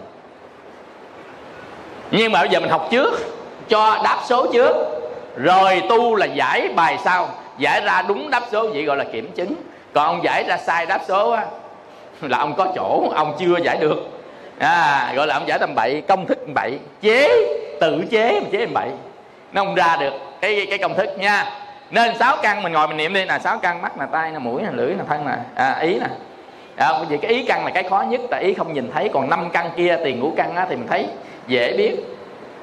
nhưng mà bây giờ mình học trước cho đáp số trước. Rồi tu là giải bài sau. Giải ra đúng đáp số vậy gọi là kiểm chứng. Còn ông giải ra sai đáp số á là ông có chỗ ông chưa giải được. À, gọi là ông giải tầm bậy công thức bậy. Chế tự chế mà chế tầm bậy. Nó không ra được cái cái công thức nha. Nên sáu căn mình ngồi mình niệm đi. Là sáu căn mắt là tay là mũi là lưỡi là thân là à, ý nè. À, vì cái ý căn là cái khó nhất tại ý không nhìn thấy. Còn năm căn kia tiền ngũ căn á, thì mình thấy dễ biết.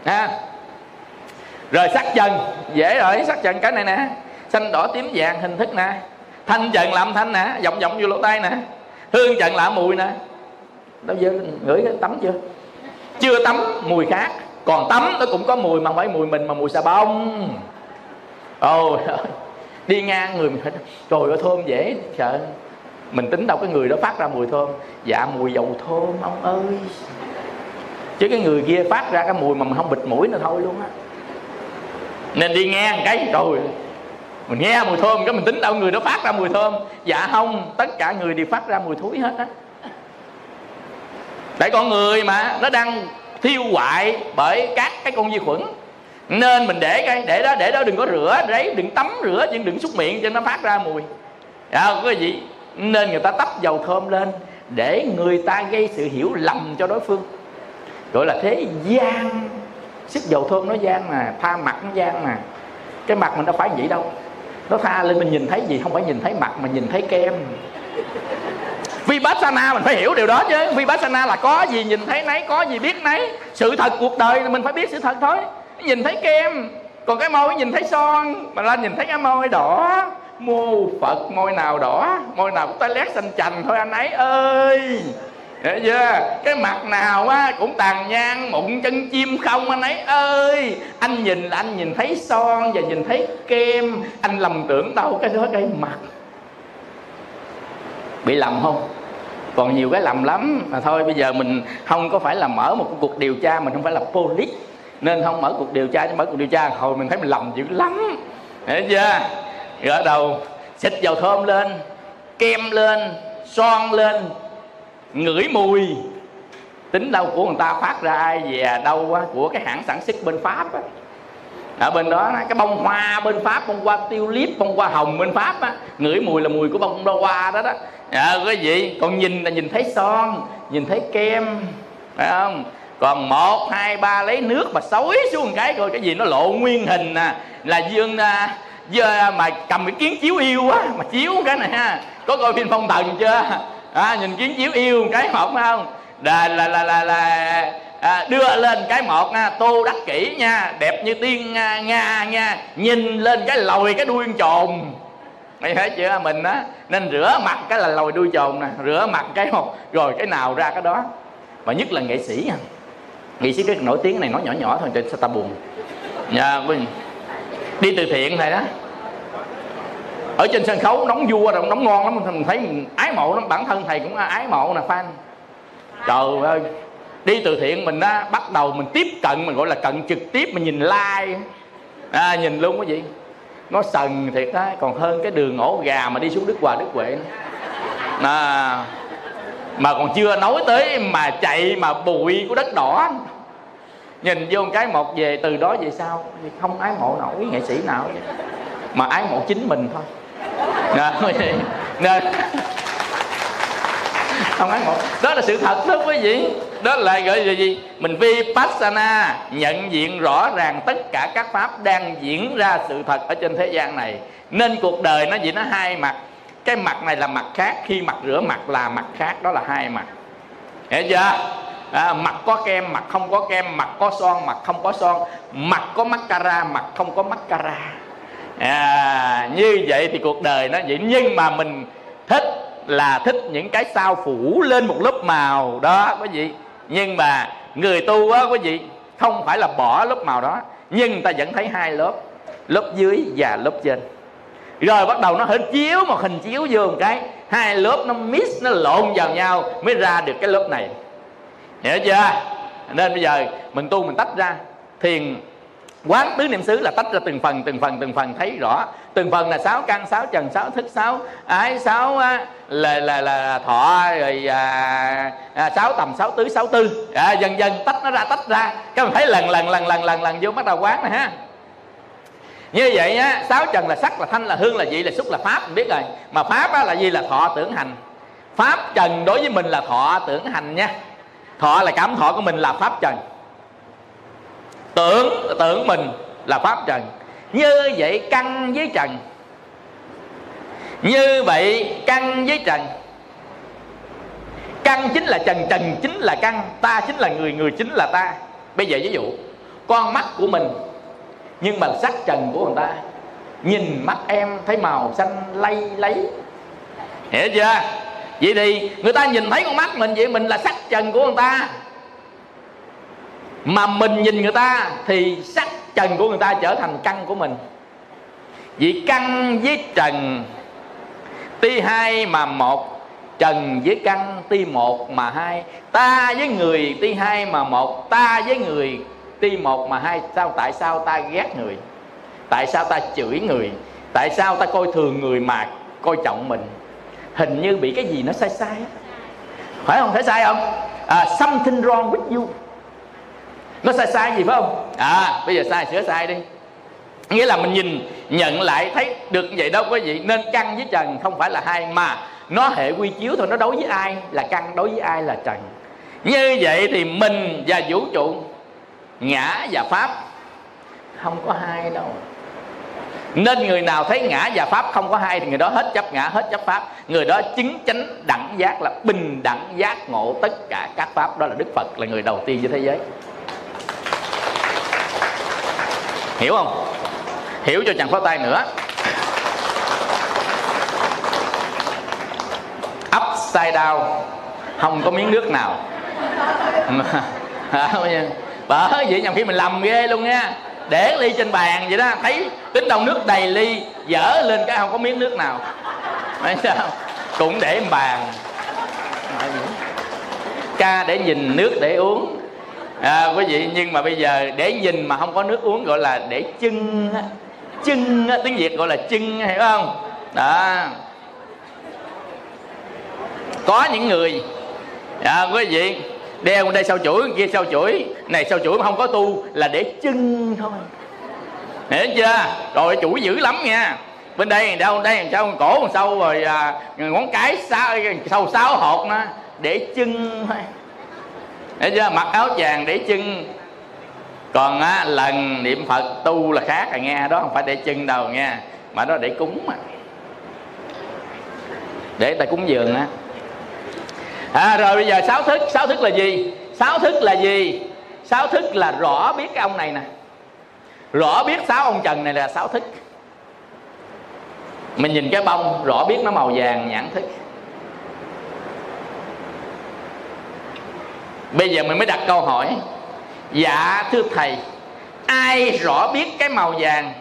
Ha. Rồi sắc trần dễ rồi, sắc trần cái này nè. Xanh, đỏ, tím, vàng, hình thức nè. Thanh trần làm thanh nè, vọng vọng vô lỗ tay nè. Hương trần là mùi nè. Đâu giờ ngửi cái tắm chưa? Chưa tắm, mùi khác. Còn tắm nó cũng có mùi mà không phải mùi mình mà mùi xà bông. Ôi đi ngang người mình phải trời ơi, thơm dễ sợ. Mình tính đâu cái người đó phát ra mùi thơm. Dạ mùi dầu thơm, ông ơi chứ cái người kia phát ra cái mùi mà mình không bịt mũi nữa thôi luôn á. Nên đi ngang cái rồi mình nghe mùi thơm cái mình tính đâu người đó phát ra mùi thơm. Dạ không, tất cả người đều phát ra mùi thúi hết á. Tại con người mà, nó đang thiêu hoại bởi các cái con vi khuẩn. Nên mình để cái, để đó để đó đừng có rửa đấy đừng tắm rửa, nhưng đừng xúc miệng cho nó phát ra mùi. Dạ không có gì nên người ta tắp dầu thơm lên để người ta gây sự hiểu lầm cho đối phương gọi là thế gian. Sức dầu thơm nó gian mà tha mặt nó gian mà. Cái mặt mình đâu phải vậy đâu. Nó tha lên mình nhìn thấy gì, không phải nhìn thấy mặt mà nhìn thấy kem. Vipassana mình phải hiểu điều đó chứ. Vipassana là có gì nhìn thấy nấy, Có gì biết nấy. Sự thật cuộc đời thì mình phải biết sự thật thôi. Nhìn thấy kem, Còn cái môi nhìn thấy son, Mà lên nhìn thấy cái môi đỏ. Mô Phật, môi nào đỏ, Môi nào cũng toilet xanh chành thôi anh ấy ơi. Hiểu chưa? Cái mặt nào á, cũng tàn nhang, mụn chân chim không anh ấy ơi Anh nhìn là anh nhìn thấy son và nhìn thấy kem Anh lầm tưởng đâu cái đó cái mặt Bị lầm không? Còn nhiều cái lầm lắm Mà thôi, bây giờ mình không có phải là mở một cuộc điều tra, Mình không phải là police Nên không mở cuộc điều tra nhưng mở cuộc điều tra Hồi mình thấy mình lầm dữ lắm Hiểu chưa? gỡ đầu xịt dầu thơm lên, Kem lên, Son lên ngửi mùi. Tính đâu của người ta phát ra ai về à? đâu á, của cái hãng sản xuất bên pháp á. ở bên đó cái bông hoa bên pháp bông hoa tiêu liếp bông hoa hồng bên pháp á. Ngửi mùi là mùi của bông hoa đó đó. À, cái gì còn nhìn là nhìn thấy son nhìn thấy kem phải không? Còn một hai ba lấy nước mà xối xuống cái coi cái gì nó lộ nguyên hình à. Là dương à, giờ à, mà cầm cái kiến chiếu yêu á mà chiếu cái này ha. Có coi phim phong thần chưa? À, nhìn kiến chiếu yêu một cái một không? Là là là là, là à, đưa lên cái một nha tô đắc kỹ nha đẹp như tiên nga, nga nha. Nhìn lên cái lồi cái đuôi trồn mày thấy chưa? Mình á nên rửa mặt cái là lồi đuôi trồn nè rửa mặt cái một rồi cái nào ra cái đó. Mà nhất là nghệ sĩ nghệ sĩ cái nổi tiếng này nói nhỏ nhỏ thôi cho sao ta buồn? Dạ, nha yeah, đi từ thiện này đó ở trên sân khấu nóng vua rồi nóng ngon lắm mình thấy mình ái mộ lắm. Bản thân thầy cũng ái mộ nè fan. Trời ơi đi từ thiện mình á bắt đầu mình tiếp cận mình gọi là cận trực tiếp mình nhìn like. À, nhìn luôn cái gì? Nó sần thiệt á còn hơn cái đường ổ gà mà đi xuống đức hòa đức huệ. À, mà còn chưa nói tới mà chạy mà bụi của đất đỏ. Nhìn vô cái một về từ đó về sau không ái mộ nổi nghệ sĩ nào. Mà ái mộ chính mình thôi nên, nên không ái mộ đó là sự thật đó quý vị. Đó là gọi là gì? Mình vipassana nhận diện rõ ràng tất cả các pháp đang diễn ra sự thật ở trên thế gian này. Nên cuộc đời nó chỉ nó hai mặt. Cái mặt này là mặt khác khi mặt rửa mặt là mặt khác. Đó là hai mặt. Hiểu chưa? À, mặt có kem mặt không có kem mặt có son mặt không có son. Mặt có mascara mặt không có mascara à, như vậy thì cuộc đời nó vậy. Nhưng mà mình thích là thích những cái sao phủ lên một lớp màu đó quý vị. Nhưng mà người tu á quý vị không phải là bỏ lớp màu đó. Nhưng người ta vẫn thấy hai lớp lớp dưới và lớp trên. Rồi bắt đầu nó hình chiếu một hình chiếu vô một cái. Hai lớp nó mix nó lộn vào nhau mới ra được cái lớp này. Hiểu chưa? Nên bây giờ mình tu mình tách ra. Thiền quán tứ niệm xứ là tách ra từng phần từng phần từng phần thấy rõ. Từng phần là sáu căn sáu trần sáu thức sáu ái sáu là là là thọ rồi à, à, sáu tầm sáu tứ sáu tư. À, dần dần tách nó ra tách ra. Các bạn thấy lần lần lần lần lần lần vô bắt đầu quán này ha. Như vậy á sáu trần là sắc là thanh là hương là vị là xúc là pháp mình biết rồi. Mà pháp á, là gì? Là thọ tưởng hành. Pháp trần đối với mình là thọ tưởng hành nha. Thọ là cảm thọ của mình là pháp trần tưởng tưởng mình là pháp trần. Như vậy căn với trần. Như vậy căn với trần. Căn chính là trần trần chính là căn ta chính là người người chính là ta. Bây giờ ví dụ, con mắt của mình, nhưng mà sắc trần của người ta, nhìn mắt em thấy màu xanh lay lấy. Hiểu chưa? Vậy thì người ta nhìn thấy con mắt mình, vậy mình là sắc trần của người ta mà mình nhìn người ta thì sắc trần của người ta trở thành căn của mình. Vì căn với trần ti hai mà một trần với căn ti một mà hai. Ta với người ti hai mà một ta với người ti một mà hai. Sao tại sao ta ghét người? Tại sao ta chửi người? Tại sao ta coi thường người mà coi trọng mình? Hình như bị cái gì nó sai sai phải không? Phải sai không? À, something wrong with you nó sai sai gì phải không? À bây giờ sai, sửa sai đi. Nghĩa là mình nhìn, nhận lại, thấy được như vậy đâu quý vị nên căn với trần, không phải là hai mà nó hệ quy chiếu thôi, nó đối với ai là căn đối với ai là trần. Như vậy thì mình và vũ trụ, ngã và pháp, không có hai đâu. Nên người nào thấy ngã và pháp không có hai thì người đó hết chấp ngã, hết chấp pháp. Người đó chứng chánh đẳng giác là bình đẳng giác ngộ tất cả các pháp, đó là đức phật là người đầu tiên trên thế giới hiểu không? Hiểu cho chẳng có tay nữa. Upside down. Không có miếng nước nào. Bởi vậy nhầm khi mình lầm ghê luôn nha. Để ly trên bàn vậy đó. Thấy tính đâu nước đầy ly, dở lên cái không có miếng nước nào. Thấy sao? Cũng để bàn. Ca để nhìn nước để uống à, quý vị nhưng mà bây giờ để nhìn mà không có nước uống gọi là để chân chân tiếng việt gọi là chân hiểu không? Đó. Có những người à, quý vị đeo đây sau chuỗi kia sau chuỗi. Này sau chuỗi mà không có tu là để chân thôi. Hiểu chưa? Rồi chuỗi dữ lắm nha. Bên đây đâu đây sao cổ sâu rồi à, ngón cái sáu sâu sáu hột nó để chân thôi. Đấy chưa? mặc áo vàng để chân. Còn á, lần niệm phật tu là khác rồi nghe đó không phải để chân đâu nghe mà đó để cúng mà. Để ta cúng dường á. À, rồi bây giờ sáu thức sáu thức là gì? Sáu thức là gì? Sáu thức là rõ biết cái ông này nè. Rõ biết sáu ông trần này là sáu thức. Mình nhìn cái bông rõ biết nó màu vàng nhãn thức. Bây giờ mình mới đặt câu hỏi. Dạ thưa thầy, ai rõ biết cái màu vàng?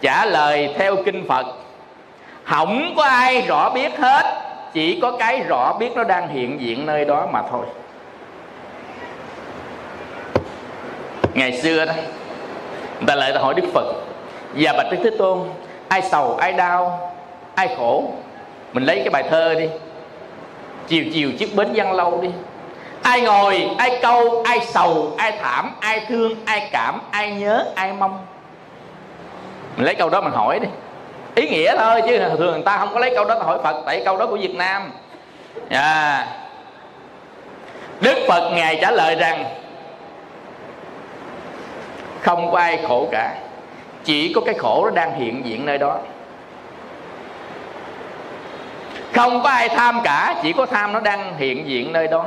Trả lời theo kinh phật, không có ai rõ biết hết, chỉ có cái rõ biết nó đang hiện diện nơi đó mà thôi. Ngày xưa đó, người ta lại hỏi đức phật và bạch đức thế tôn, ai sầu, ai đau, ai khổ? Mình lấy cái bài thơ đi, chiều chiều chiếc bến văn lâu đi ai ngồi, ai câu, ai sầu, ai thảm, ai thương, ai cảm, ai nhớ, ai mong? Mình lấy câu đó mình hỏi đi. Ý nghĩa thôi chứ thường người ta không có lấy câu đó hỏi phật, tại câu đó của việt nam. À. đức phật ngài trả lời rằng, không có ai khổ cả, chỉ có cái khổ nó đang hiện diện nơi đó. Không có ai tham cả, chỉ có tham nó đang hiện diện nơi đó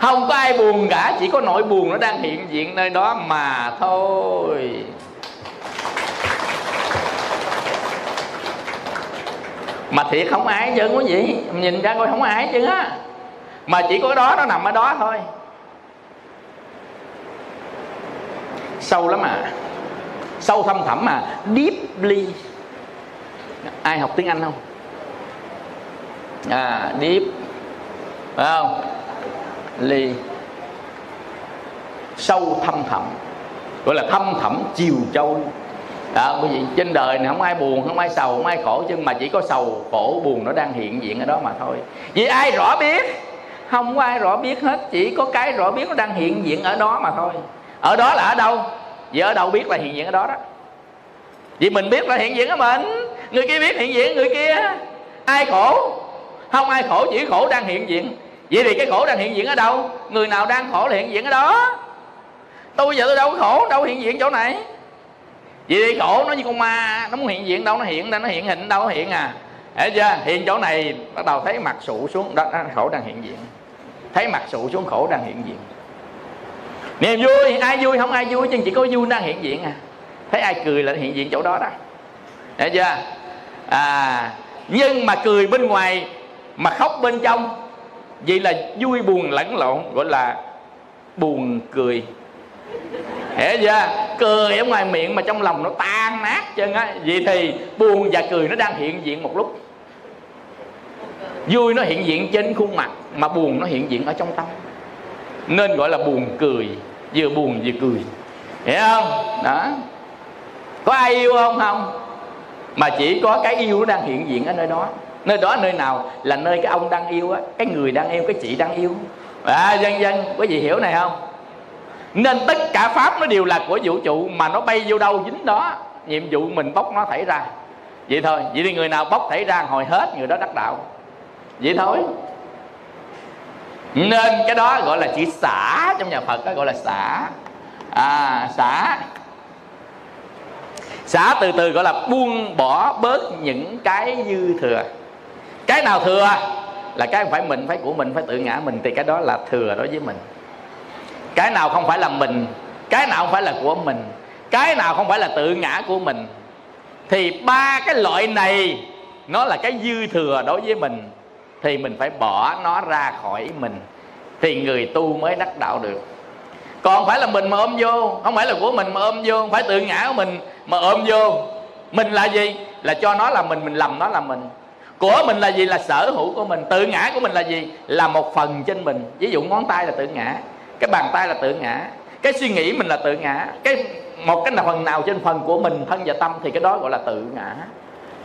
không có ai buồn cả, chỉ có nỗi buồn nó đang hiện diện nơi đó mà thôi. Mà thiệt không ai chứ có gì, nhìn ra coi không ai chứ á. Mà chỉ có đó nó nằm ở đó thôi. Sâu lắm à. Sâu thâm thẳm mà deeply. Ai học tiếng anh không? À deep. Phải không? Ly sâu thâm thẳm. Gọi là thâm thẳm chiều châu. Đó quý vị trên đời này không ai buồn, không ai sầu, không ai khổ, chứ mà chỉ có sầu, khổ, buồn nó đang hiện diện ở đó mà thôi. Vì ai rõ biết? Không có ai rõ biết hết, chỉ có cái rõ biết nó đang hiện diện ở đó mà thôi. Ở đó là ở đâu? Vì ở đâu biết là hiện diện ở đó đó. Vì mình biết là hiện diện ở mình. Người kia biết hiện diện, người kia ai khổ? Không ai khổ, chỉ khổ đang hiện diện vậy thì cái khổ đang hiện diện ở đâu? Người nào đang khổ là hiện diện ở đó. Tôi giờ tôi đâu có khổ đâu hiện diện chỗ này. Vậy thì khổ nó như con ma nó muốn hiện diện đâu nó hiện đâu nó hiện hình đâu nó hiện à. Hiểu chưa? Hiện chỗ này bắt đầu thấy mặt sụ xuống đó, đó khổ đang hiện diện. Thấy mặt sụ xuống khổ đang hiện diện. Niềm vui ai vui không ai vui nhưng chỉ có vui đang hiện diện à. Thấy ai cười là hiện diện chỗ đó đó. Hiểu chưa? À nhưng mà cười bên ngoài mà khóc bên trong vậy là vui buồn lẫn lộn, gọi là buồn cười. Hiểu chưa dạ? cười ở ngoài miệng mà trong lòng nó tan nát chân á. Vậy thì buồn và cười nó đang hiện diện một lúc. Vui nó hiện diện trên khuôn mặt, mà buồn nó hiện diện ở trong tâm. Nên gọi là buồn cười, vừa buồn vừa cười. Hiểu không? Đó. Có ai yêu không không? Mà chỉ có cái yêu nó đang hiện diện ở nơi đó nơi đó nơi nào là nơi cái ông đang yêu á, cái người đang yêu, cái chị đang yêu. À dân dân, quý vị hiểu này không? Nên tất cả pháp nó đều là của vũ trụ mà nó bay vô đâu dính đó. Nhiệm vụ mình bóc nó thảy ra. Vậy thôi, vậy thì người nào bóc thảy ra hồi hết, người đó đắc đạo. Vậy thôi. Nên cái đó gọi là chữ xả, trong nhà phật đó gọi là xả. À xả. Xả từ từ gọi là buông bỏ bớt những cái dư thừa cái nào thừa? Là cái phải mình, phải của mình, phải tự ngã mình, thì cái đó là thừa đối với mình. Cái nào không phải là mình, cái nào không phải là của mình, cái nào không phải là tự ngã của mình, thì ba cái loại này nó là cái dư thừa đối với mình, thì mình phải bỏ nó ra khỏi mình, thì người tu mới đắc đạo được. Còn phải là mình mà ôm vô, không phải là của mình mà ôm vô, không phải tự ngã của mình mà ôm vô. Mình là gì? Là cho nó là mình mình lầm nó là mình của mình là gì? Là sở hữu của mình. Tự ngã của mình là gì? Là một phần trên mình. Ví dụ ngón tay là tự ngã, cái bàn tay là tự ngã, cái suy nghĩ mình là tự ngã, cái một cái phần nào trên phần của mình, thân và tâm thì cái đó gọi là tự ngã.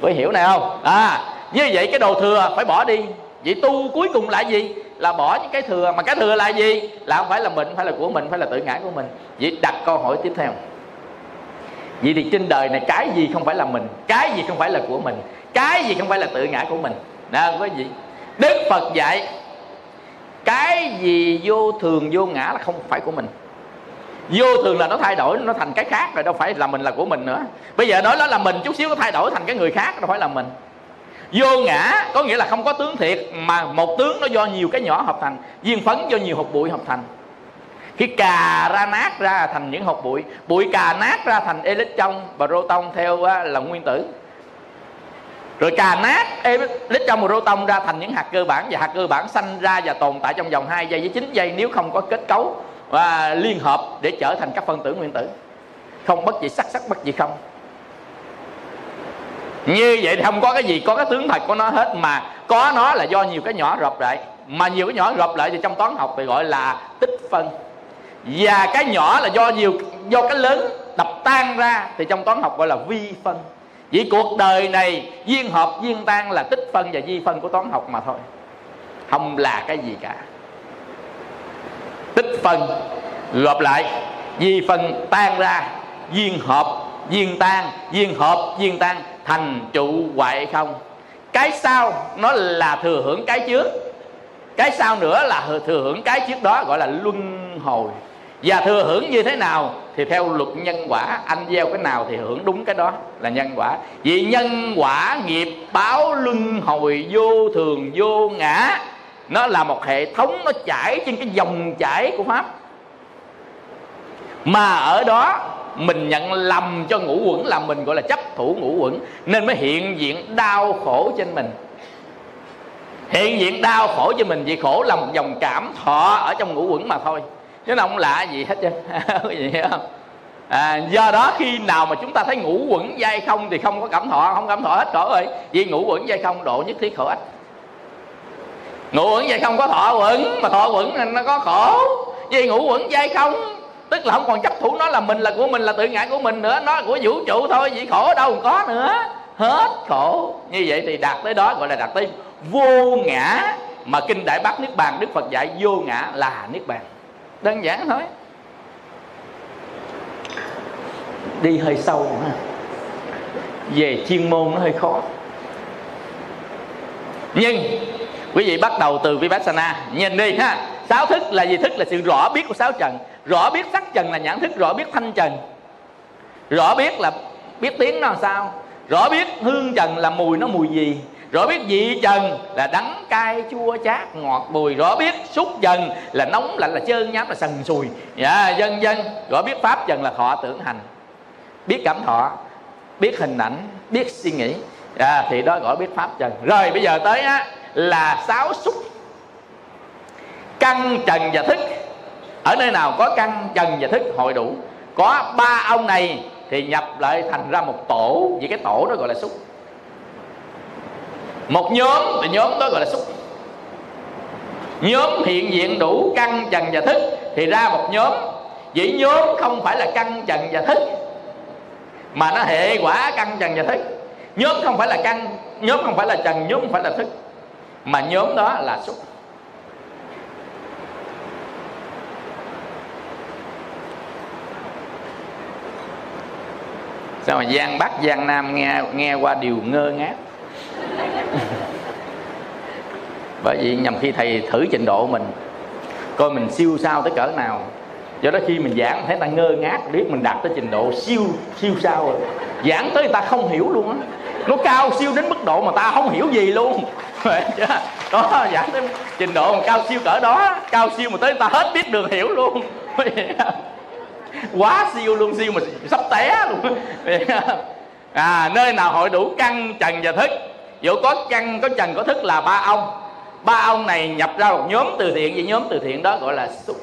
Có hiểu này không? À như vậy cái đồ thừa phải bỏ đi. Vậy tu cuối cùng là gì? Là bỏ những cái thừa. Mà cái thừa là gì? Là không phải là mình, phải là của mình, phải là tự ngã của mình. Vậy đặt câu hỏi tiếp theo. Vậy thì trên đời này cái gì không phải là mình? Cái gì không phải là của mình? Cái gì không phải là tự ngã của mình. Đó quý vị, đức phật dạy, cái gì vô thường vô ngã là không phải của mình. Vô thường là nó thay đổi, nó thành cái khác rồi, đâu phải là mình là của mình nữa. Bây giờ nói nó là mình chút xíu nó thay đổi thành cái người khác, đâu phải là mình. Vô ngã có nghĩa là không có tướng thiệt, mà một tướng nó do nhiều cái nhỏ hợp thành, viên phấn do nhiều hột bụi hợp thành. Khi cà ra nát ra thành những hột bụi bụi cà nát ra thành electron và proton theo là nguyên tử rồi cà nát lít trong một rô tông ra thành những hạt cơ bản, và hạt cơ bản sanh ra và tồn tại trong vòng 2 giây với 9 giây nếu không có kết cấu và liên hợp để trở thành các phân tử nguyên tử. Không bất dị sắc sắc bất dị không. Như vậy thì không có cái gì, có cái tướng thật của nó hết, mà có nó là do nhiều cái nhỏ rộp lại. Mà nhiều cái nhỏ rộp lại thì trong toán học thì gọi là tích phân. Và cái nhỏ là do nhiều, do cái lớn đập tan ra thì trong toán học gọi là vi phân vì cuộc đời này, duyên hợp, duyên tan là tích phân và vi phân của toán học mà thôi. Không là cái gì cả. Tích phân, gộp lại vi phân tan ra, duyên hợp, duyên tan, duyên hợp, duyên tan, thành trụ hoại không. Cái sau, nó là thừa hưởng cái trước. Cái sau nữa là thừa hưởng cái trước đó, gọi là luân hồi và thừa hưởng như thế nào thì theo luật nhân quả, anh gieo cái nào thì hưởng đúng cái đó là nhân quả. Vì nhân quả nghiệp báo luân hồi vô thường vô ngã, nó là một hệ thống nó chảy trên cái dòng chảy của pháp. Mà ở đó mình nhận lầm cho ngũ quẩn là mình gọi là chấp thủ ngũ quẩn, nên mới hiện diện đau khổ trên mình. Hiện diện đau khổ cho mình vì khổ là một dòng cảm thọ ở trong ngũ quẩn mà thôi chứ nó không lạ gì hết chứ. Gì không? À, do đó khi nào mà chúng ta thấy ngủ quẩn dây không thì không có cảm thọ không cảm thọ hết khổ rồi vì ngủ quẩn dây không độ nhất thiết khổ ích ngủ quẩn dây không có thọ quẩn mà thọ quẩn nên nó có khổ. Vì ngủ quẩn dây không tức là không còn chấp thủ nó là mình là của mình là tự ngã của mình nữa nó là của vũ trụ thôi vậy khổ đâu còn có nữa. Hết khổ. Như vậy thì đạt tới đó gọi là đạt tới vô ngã. Mà kinh đại bác niết bàn đức phật dạy vô ngã là niết bàn đơn giản thôi. Đi hơi sâu ha. Về chuyên môn nó hơi khó. Nhưng quý vị bắt đầu từ vipassana. Nhìn đi ha. Sáu thức là gì? Thức là sự rõ biết của sáu trần. Rõ biết sắc trần là nhãn thức rõ biết thanh trần. Rõ biết là biết tiếng nó làm sao? Rõ biết hương trần là mùi nó mùi gì rõ biết vị trần là đắng cay chua chát ngọt bùi. Rõ biết xúc trần là nóng lạnh là trơn nhám là sần sùi. Dạ dân dân rõ biết pháp trần là thọ tưởng hành. Biết cảm thọ biết hình ảnh biết suy nghĩ. À, thì đó gọi biết pháp trần rồi bây giờ tới á là sáu xúc. Căn trần và thức. Ở nơi nào có căn trần và thức hội đủ. Có ba ông này thì nhập lại thành ra một tổ. Vì cái tổ đó gọi là xúc một nhóm, thì nhóm đó gọi là xúc. Nhóm hiện diện đủ căn, trần và thức, thì ra một nhóm. Vậy nhóm không phải là căn, trần và thức, mà nó hệ quả căn, trần và thức. Nhóm không phải là căn, nhóm không phải là trần, nhóm không phải là thức, mà nhóm đó là xúc. Sao mà giang bắc, giang nam nghe nghe qua điều ngơ ngác? Bởi vì nhằm khi thầy thử trình độ mình, coi mình siêu sao tới cỡ nào. Do đó khi mình giảng, thấy ta ngơ ngác, biết mình đạt tới trình độ siêu siêu sao rồi. Giảng tới người ta không hiểu luôn á. Nó cao siêu đến mức độ mà ta không hiểu gì luôn. Đó, giảng tới trình độ mà cao siêu cỡ đó, cao siêu mà tới người ta hết biết đường hiểu luôn. Quá siêu luôn, siêu mà sắp té luôn. À nơi nào hội đủ căn, trần và thức dẫu có căn có trần có thức là ba ông. Ba ông này nhập ra một nhóm từ thiện, vậy nhóm từ thiện đó gọi là xúc.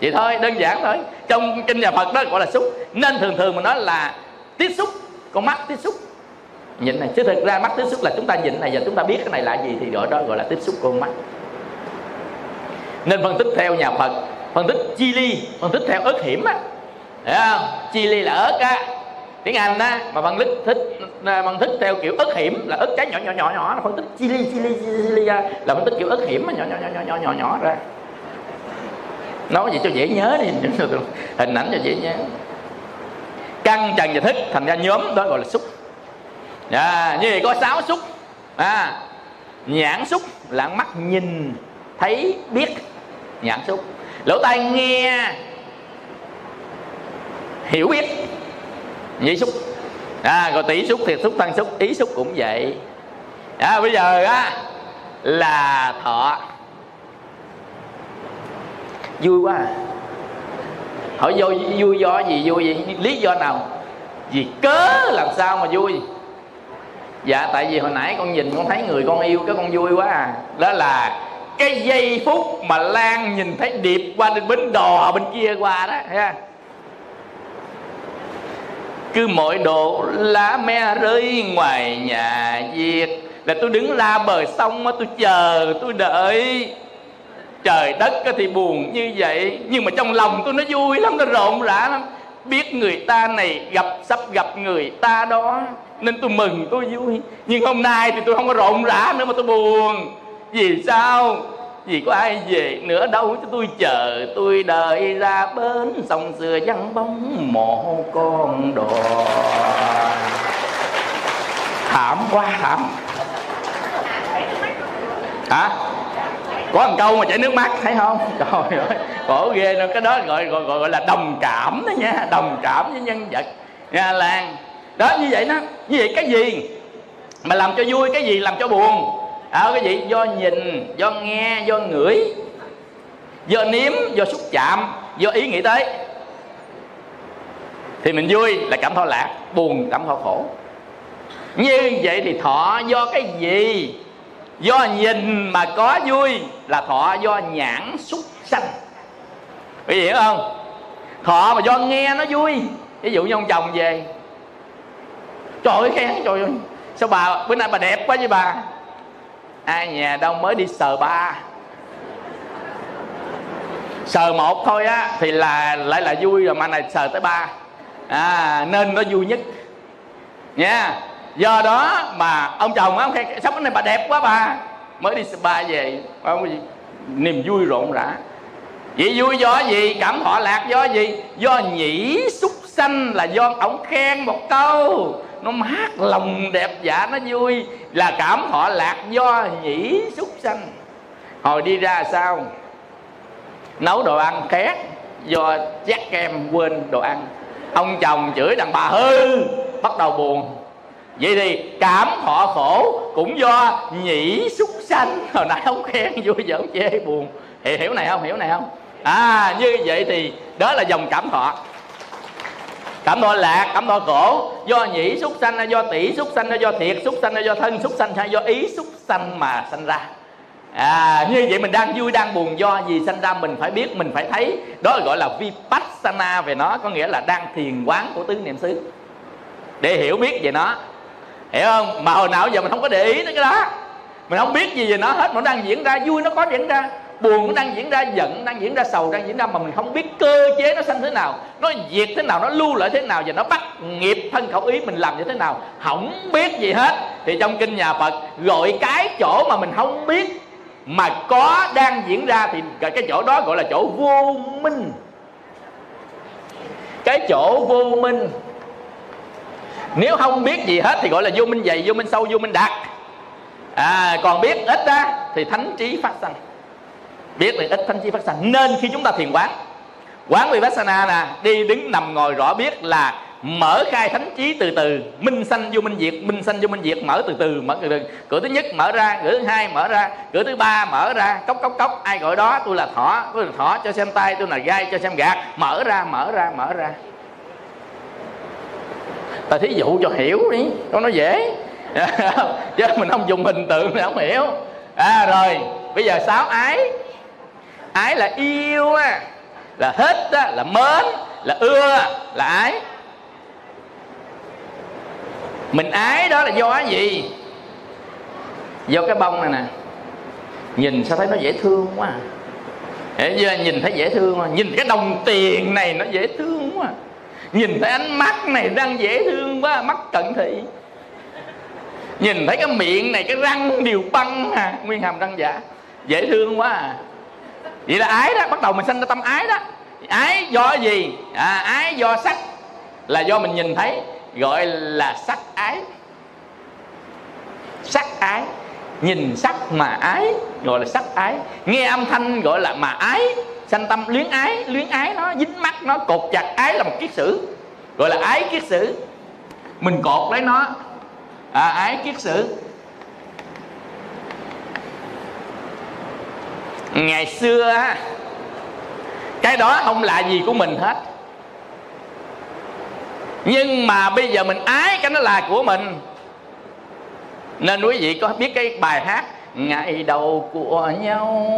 Vậy thôi, đơn giản thôi. Trong kinh nhà phật đó gọi là xúc. Nên thường thường mà nói là tiếp xúc, con mắt tiếp xúc. Nhìn này, chứ thực ra mắt tiếp xúc là chúng ta nhìn này và chúng ta biết cái này là gì thì gọi đó gọi là tiếp xúc con mắt. Nên phân tích theo nhà phật, phân tích chi ly, phân tích theo ớt hiểm á. Không? Chi ly là ớt á tiếng anh á mà văn lít thích văn thích theo kiểu ớt hiểm là ớt trái nhỏ nhỏ nhỏ nhỏ là phân tích chili chili chili ra là phân tích kiểu ớt hiểm nhỏ nhỏ nhỏ nhỏ nhỏ nhỏ nhỏ ra. Nói gì cho dễ nhớ đi hình ảnh cho dễ nhớ. Căng trần và thức thành ra nhóm đó gọi là xúc. À, như vậy có sáu xúc à, nhãn xúc là mắt nhìn thấy biết nhãn xúc. Lỗ tai nghe hiểu biết nhĩ xúc. À, rồi tỷ xúc thiệt xúc thân xúc ý xúc cũng vậy. À, bây giờ á là thọ. Vui quá à. hỏi vô vui do gì vui gì? Lý do nào? Vì cớ làm sao mà vui? Dạ tại vì hồi nãy con nhìn con thấy người con yêu cái con vui quá à. Đó là cái giây phút mà lan nhìn thấy điệp qua bên bến đò bên kia qua đó ha cứ mỗi độ lá me rơi ngoài nhà việt. Là tôi đứng la bờ sông mà tôi chờ, tôi đợi. Trời đất thì buồn như vậy, nhưng mà trong lòng tôi nó vui lắm, nó rộn rã lắm. Biết người ta này gặp, sắp gặp người ta đó, nên tôi mừng tôi vui. Nhưng hôm nay thì tôi không có rộn rã nữa mà tôi buồn. Vì sao? Vì có ai về nữa đâu cho tôi chờ. Tôi đợi ra bến sông xưa vắng bóng mộ con đò. Thảm quá, thảm. Hả? Có một câu mà chảy nước mắt, thấy không? Trời ơi, khổ ghê nó cái đó gọi gọi gọi là đồng cảm đó nha. Đồng cảm với nhân vật nha làng đó, như vậy đó. Như vậy cái gì? Mà làm cho vui, cái gì làm cho buồn? À, cái gì? Do nhìn do nghe do ngửi do nếm do xúc chạm do ý nghĩ tới. Thì mình vui là cảm thọ lạc buồn cảm thọ khổ. Như vậy thì thọ do cái gì? Do nhìn mà có vui là thọ do nhãn xúc sanh. Quý vị hiểu không? Thọ mà do nghe nó vui. Ví dụ như ông chồng về. Trời ơi khen trời ơi. Sao bà bữa nay bà đẹp quá với bà? Ai nhà đâu mới đi sờ ba? Sờ một thôi á thì là lại là vui rồi mà này sờ tới ba. À, nên nó vui nhất. Nha. Do đó mà ông chồng á ông khen sao này bà đẹp quá bà. Mới đi spa về. Ông gì niềm vui rộn rã. Vậy vui do gì? Cảm thọ lạc do gì? Do nhĩ xúc sanh là do ông khen một câu nó mát lòng đẹp dạ nó vui. Là cảm thọ lạc do nhĩ xúc sanh. Hồi đi ra sao? Nấu đồ ăn khét do chát kem quên đồ ăn. Ông chồng chửi đàn bà hư bắt đầu buồn. Vậy thì cảm thọ khổ cũng do nhĩ xúc sanh. Hồi nãy ông khen vui giờ ông chê buồn. Hiểu, hiểu này không? Hiểu này không? À như vậy thì đó là dòng cảm thọ cảm thọ lạc, cảm thọ khổ do nhĩ xúc sanh hay do tỷ xúc sanh hay do thiệt xúc sanh hay do thân xúc sanh, hay do ý xúc sanh mà sanh ra. À như vậy mình đang vui, đang buồn, do gì sanh ra mình phải biết, mình phải thấy. Đó gọi là vipassana về nó, có nghĩa là đang thiền quán của tứ niệm xứ. Để hiểu biết về nó. Hiểu không? Mà hồi nào giờ mình không có để ý tới cái đó. Mình không biết gì về nó hết, nó đang diễn ra, vui nó có diễn ra buồn nó đang diễn ra giận, đang diễn ra sầu, đang diễn ra mà mình không biết cơ chế nó sanh thế nào, nó diệt thế nào, nó lưu lại thế nào và nó bắt nghiệp thân khẩu ý mình làm như thế nào, không biết gì hết. Thì trong kinh nhà phật, gọi cái chỗ mà mình không biết mà có đang diễn ra thì cái chỗ đó gọi là chỗ vô minh. Cái chỗ vô minh. Nếu không biết gì hết thì gọi là vô minh dày, vô minh sâu, vô minh đạt. À còn biết ít ra thì thánh trí phát sanh biết được ít thánh trí phát sanh nên khi chúng ta thiền quán quán vipassana nè đi đứng nằm ngồi rõ biết là mở khai thánh trí từ từ, minh sanh vô minh diệt, minh sanh vô minh diệt, mở từ từ, mở từ từ. Cửa thứ nhất mở ra, cửa thứ hai mở ra, cửa thứ ba mở ra, cốc cốc cốc. Ai gọi đó, tôi là thỏ, tôi là thỏ cho xem tay, tôi là gai cho xem gạt. Mở ra mở ra mở ra. Ta thí dụ cho hiểu đi, cho nó dễ. Chứ mình không dùng hình tượng thì không hiểu. À rồi, bây giờ sáu ái ái là yêu á, là hết á, là mến, là ưa, là ái. Mình ái đó là do cái gì? Do cái bông này nè. Nhìn sao thấy nó dễ thương quá à. nhìn thấy dễ thương quá nhìn cái đồng tiền này nó dễ thương quá à. nhìn thấy ánh mắt này đang dễ thương quá à, mắt cận thị. Nhìn thấy cái miệng này, cái răng đều băng à. Nguyên hàm răng giả, dễ thương quá à vậy là ái đó bắt đầu mình sinh ra tâm ái đó. Ái do gì? À, ái do sắc. Là do mình nhìn thấy gọi là sắc ái. Sắc ái nhìn sắc mà ái gọi là sắc ái. Nghe âm thanh gọi là mà ái sanh tâm luyến ái luyến ái nó dính mắt nó cột chặt ái là một kiết sử. Gọi là ái kiết sử. Mình cột lấy nó. À, ái kiết sử. Ngày xưa cái đó không là gì của mình hết. Nhưng mà bây giờ mình ái cái nó là của mình. Nên quý vị có biết cái bài hát ngày đầu của nhau?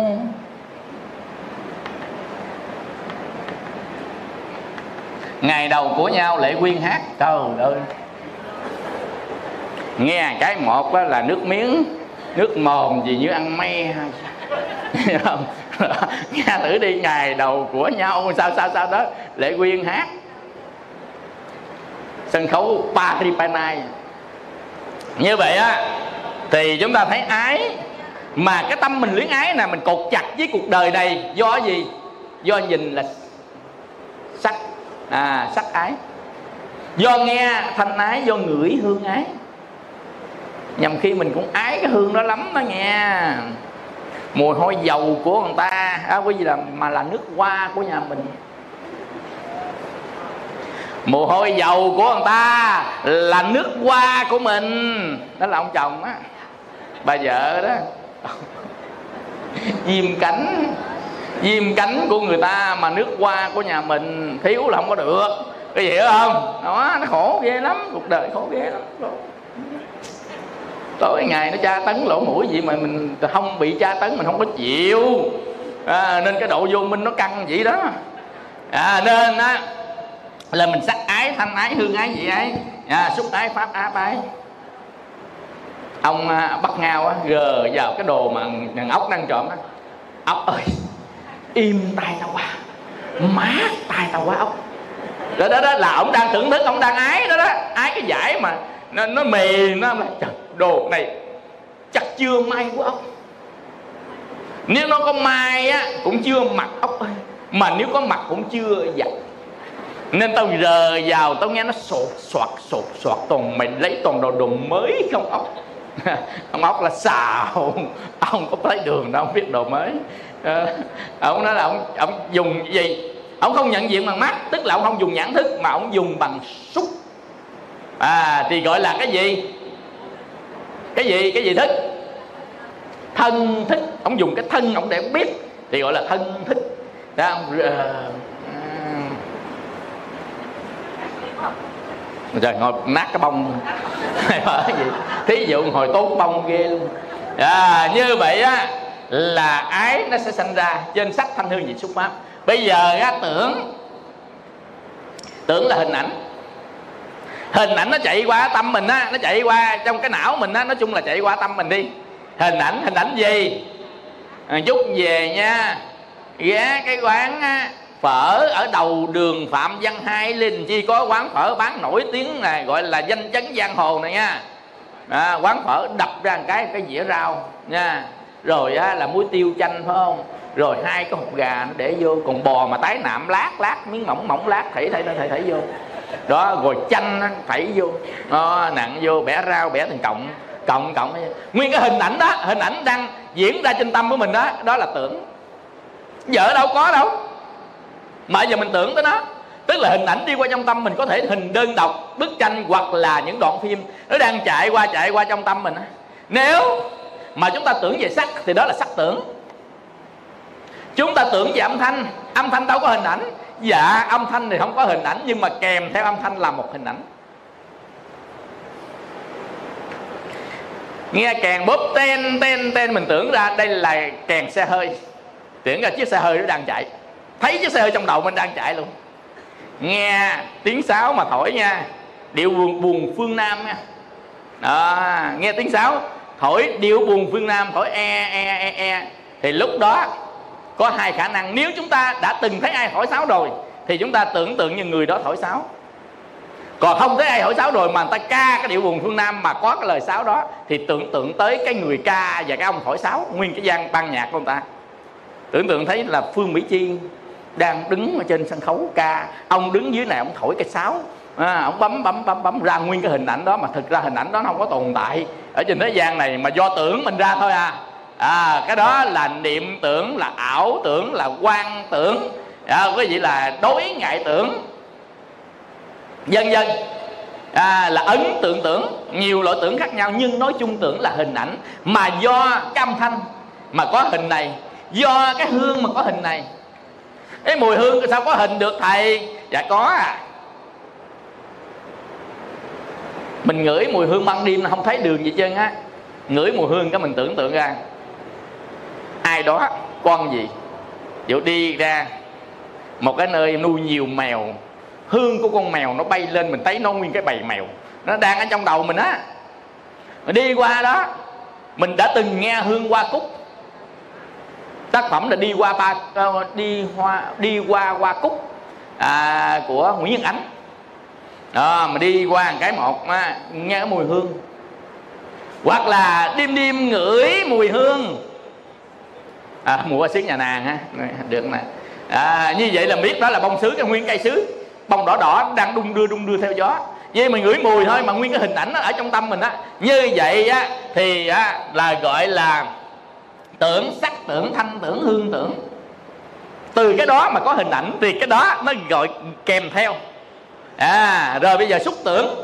Ngày đầu của nhau lệ quyên hát, trời ơi. Nghe cái một là nước miếng, nước mồm gì như ăn mây không? Nghe thử đi, ngày đầu của nhau. Sao sao sao đó? Lệ quyên hát. Sân khấu Paripanai như vậy á, thì chúng ta thấy ái. Mà cái tâm mình luyến ái nè, mình cột chặt với cuộc đời này do gì? Do nhìn là sắc à sắc ái. Do nghe thanh ái, do ngửi hương ái. Nhằm khi mình cũng ái cái hương đó lắm đó nghe mùi hôi dầu của người ta. Á quý vị là mà là nước hoa của nhà mình. Mùi hôi dầu của người ta là nước hoa của mình. Đó là ông chồng á. Bà vợ đó. Diêm cánh diêm cánh của người ta mà nước hoa của nhà mình thiếu là không có được. Cái gì hiểu không? Đó, nó khổ ghê lắm. Cuộc đời khổ ghê lắm tối ngày nó tra tấn lỗ mũi gì mà mình không bị tra tấn mình không có chịu. À, nên cái độ vô minh nó căng vậy đó. À, nên á là mình sắc ái thanh ái hương ái vị ái. À, xúc ái pháp áp ái. Ông à, bắt ngao á gờ vào cái đồ mà thằng ốc đang trộm á. Ốc ơi im tay tao quá. Mát tay tao quá ốc. Đó đó đó là ông đang thưởng thức ông đang ái đó đó. Ái cái giải mà nó, nó mềm nó là đồ này chắc chưa may của ốc nếu nó có mai á cũng chưa mặc ốc ơi mà nếu có mặt cũng chưa giặt nên tao rờ vào tao nghe nó sột soạt sột soạt toàn mày lấy toàn đồ đồ mới không ốc. Ông ốc là xào ông có thấy đường đâu không biết đồ mới. À, ông nói là ông ông dùng gì? Ông không nhận diện bằng mắt tức là ông không dùng nhãn thức mà ông dùng bằng xúc à thì gọi là cái gì? Cái gì? Cái gì thức thân thích. Ông dùng cái thân ông để biết thì gọi là thân thích. Đó ông ờ, trời ngồi nát cái bông. Gì? Thí dụ hồi tốt bông ghê luôn. À, như vậy á là ái nó sẽ sinh ra trên sắc thanh hương vị xúc pháp. Bây giờ á tưởng tưởng là hình ảnh hình ảnh nó chạy qua tâm mình á nó chạy qua trong cái não mình á nói chung là chạy qua tâm mình đi. Hình ảnh hình ảnh gì? À, chút về nha. Ghé cái quán á, phở ở đầu đường phạm văn hai linh. Chi có quán phở bán nổi tiếng này gọi là danh chấn giang hồ này nha. À, quán phở đập ra một cái cái dĩa rau nha. Rồi á, là muối tiêu chanh phải không? Rồi hai cái hột gà nó để vô còn bò mà tái nạm lát lát miếng mỏng mỏng lát thảy thảy thảy thảy vô đó rồi chanh phải vô. Đó, nặng vô bẻ rau bẻ thành cộng cộng cộng nguyên cái hình ảnh đó hình ảnh đang diễn ra trên tâm của mình đó đó là tưởng. Vợ đâu có đâu. Mà giờ mình tưởng tới nó. Tức là hình ảnh đi qua trong tâm mình có thể hình đơn độc bức tranh hoặc là những đoạn phim. Nó đang chạy qua chạy qua trong tâm mình nếu mà chúng ta tưởng về sắc thì đó là sắc tưởng. Chúng ta tưởng về âm thanh. Âm thanh đâu có hình ảnh dạ âm thanh thì không có hình ảnh nhưng mà kèm theo âm thanh là một hình ảnh. Nghe kèn bóp ten ten ten mình tưởng ra đây là kèn xe hơi. Tưởng ra chiếc xe hơi nó đang chạy. Thấy chiếc xe hơi trong đầu mình đang chạy luôn. Nghe tiếng sáo mà thổi nha. Điệu buồn, buồn phương nam nha. Đó, nghe tiếng sáo. Thổi điệu buồn phương nam thổi e e e e. Thì lúc đó có hai khả năng. Nếu chúng ta đã từng thấy ai thổi sáo rồi thì chúng ta tưởng tượng như người đó thổi sáo. Còn không thấy ai thổi sáo rồi mà người ta ca cái điệu buồn phương nam mà có cái lời sáo đó thì tưởng tượng tới cái người ca và cái ông thổi sáo nguyên cái gian ban nhạc của người ta. Tưởng tượng thấy là phương mỹ chi đang đứng ở trên sân khấu ca. Ông đứng dưới này ông thổi cái sáo. À, ông bấm bấm bấm bấm ra nguyên cái hình ảnh đó mà thực ra hình ảnh đó nó không có tồn tại. Ở trên thế gian này mà do tưởng mình ra thôi à à cái đó là niệm tưởng là ảo tưởng là quan tưởng. À, quý vị là đối ngại tưởng. Vân vân. À, là ấn tượng tưởng. Nhiều loại tưởng khác nhau nhưng nói chung tưởng là hình ảnh. Mà do cái âm thanh mà có hình này do cái hương mà có hình này. Cái mùi hương sao có hình được thầy? Dạ có à. Mình ngửi mùi hương ban đêm không thấy đường gì trơn á. Ngửi mùi hương cái mình tưởng tượng ra ai đó con gì? Dụ đi ra. Một cái nơi nuôi nhiều mèo. Hương của con mèo nó bay lên mình thấy nó nguyên cái bầy mèo. Nó đang ở trong đầu mình á. Mình đi qua đó. Mình đã từng nghe hương hoa cúc. Tác phẩm là đi qua ba ờ, đi hoa đi qua hoa cúc à, của nguyễn Văn ánh. Đó, mà đi qua một cái một á, nghe cái mùi hương. Hoặc là đêm đêm ngửi mùi hương à, mùa xứ nhà nàng ha được nè à, như vậy là biết đó là bông sứ cái nguyên cây sứ bông đỏ đỏ đang đung đưa đung đưa theo gió vậy mình ngửi mùi thôi mà nguyên cái hình ảnh nó ở trong tâm mình á như vậy á thì á, là gọi là tưởng sắc tưởng thanh tưởng hương tưởng từ cái đó mà có hình ảnh thì cái đó nó gọi kèm theo à rồi bây giờ xúc tưởng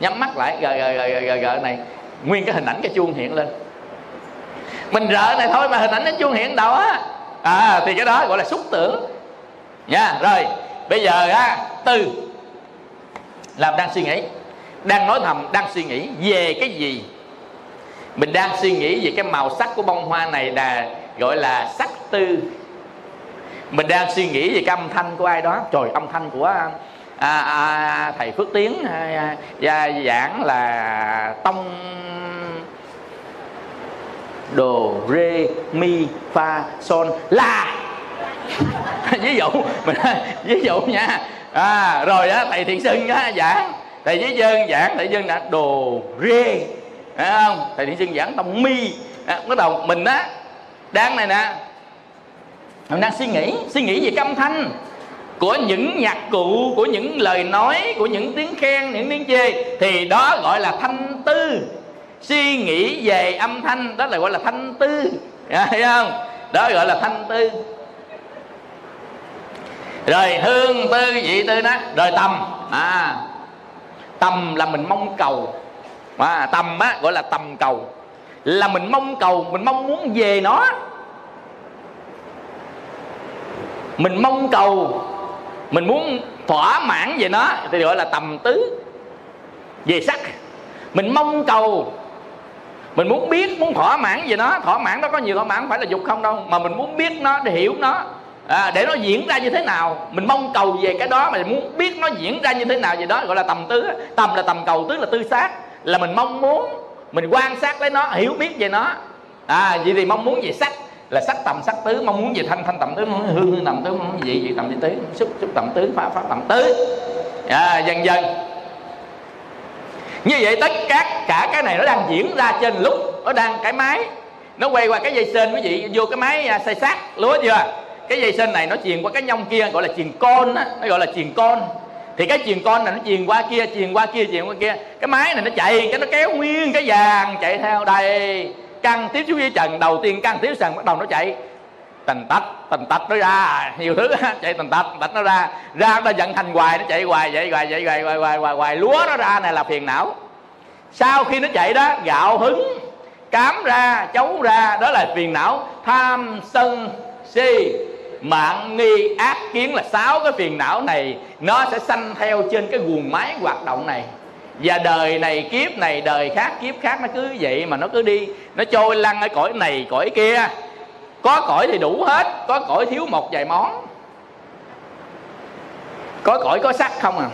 nhắm mắt lại rồi rồi rồi rồi rồi này nguyên cái hình ảnh cái chuông hiện lên mình rợ này thôi mà hình ảnh nó chưa hiện đâu á. À thì cái đó gọi là xúc tưởng. Nha rồi bây giờ á từ làm đang suy nghĩ đang nói thầm đang suy nghĩ về cái gì? Mình đang suy nghĩ về cái màu sắc của bông hoa này là gọi là sắc tư. Mình đang suy nghĩ về cái âm thanh của ai đó. Trời âm thanh của à, à, thầy phước tiến à, à, giảng là tông đồ rê mi fa son la. Ví dụ mình ví dụ nha. À, rồi đó thầy thiện sưng á giảng. Thầy với dân giảng thầy dân đã đồ rê phải không? Thầy thiện sưng giảng tông mi. À, bắt đầu mình á đang này nè. Mình đang suy nghĩ suy nghĩ về cái âm thanh của những nhạc cụ của những lời nói của những tiếng khen những tiếng chê. Thì đó gọi là thanh tư suy nghĩ về âm thanh đó là gọi là thanh tư. Dạ, thấy không? Đó gọi là thanh tư. Rồi hương tư vị tư đó. Rồi tầm. À tầm là mình mong cầu. À, tầm á gọi là tầm cầu. Là mình mong cầu mình mong muốn về nó. Mình mong cầu mình muốn thỏa mãn về nó thì gọi là tầm tứ. Về sắc. Mình mong cầu mình muốn biết muốn thỏa mãn về nó. Thỏa mãn nó có nhiều thỏa mãn không phải là dục không đâu. Mà mình muốn biết nó để hiểu nó. À, để nó diễn ra như thế nào. Mình mong cầu về cái đó mà mình muốn biết nó diễn ra như thế nào về đó gọi là tầm tứ tầm là tầm cầu tứ là tư xác. Là mình mong muốn mình quan sát lấy nó hiểu biết về nó. À vậy thì mong muốn về sắc là sắc tầm sắc tứ. Mong muốn về thanh thanh tầm tứ. Hương hương tầm tứ. Mong muốn gì? Gì tầm tứ? Xúc xúc tầm tứ pháp pháp tầm tứ. À, dần dần như vậy tất cả cả cái này nó đang diễn ra trên lúc nó đang cái máy. Nó quay qua cái dây sên quý vị vô cái máy à, xay sát lúa chưa? Cái dây sên này nó truyền qua cái nhông kia gọi là truyền con á nó gọi là truyền con. Thì cái truyền con này nó truyền qua kia truyền qua kia truyền qua kia. Cái máy này nó chạy cái nó kéo nguyên cái vàng chạy theo đây. Căng tiếp xúc với trần đầu tiên căng tiếp sần bắt đầu nó chạy tành tách tành tách nó ra nhiều thứ chạy tành tách tách nó ra. Ra nó vận hành hoài nó chạy hoài vậy hoài vậy hoài hoài hoài hoài, hoài. lúa nó ra này là phiền não. Sau khi nó chạy đó gạo hứng cám ra chấu ra đó là phiền não. Tham sân si mạng nghi ác kiến là sáu cái phiền não này. Nó sẽ sanh theo trên cái guồng máy hoạt động này. Và đời này kiếp này đời khác kiếp khác nó cứ vậy mà nó cứ đi. Nó trôi lăn ở cõi này cõi kia có cõi thì đủ hết, có cõi thiếu một vài món. Có cõi có sắc không à?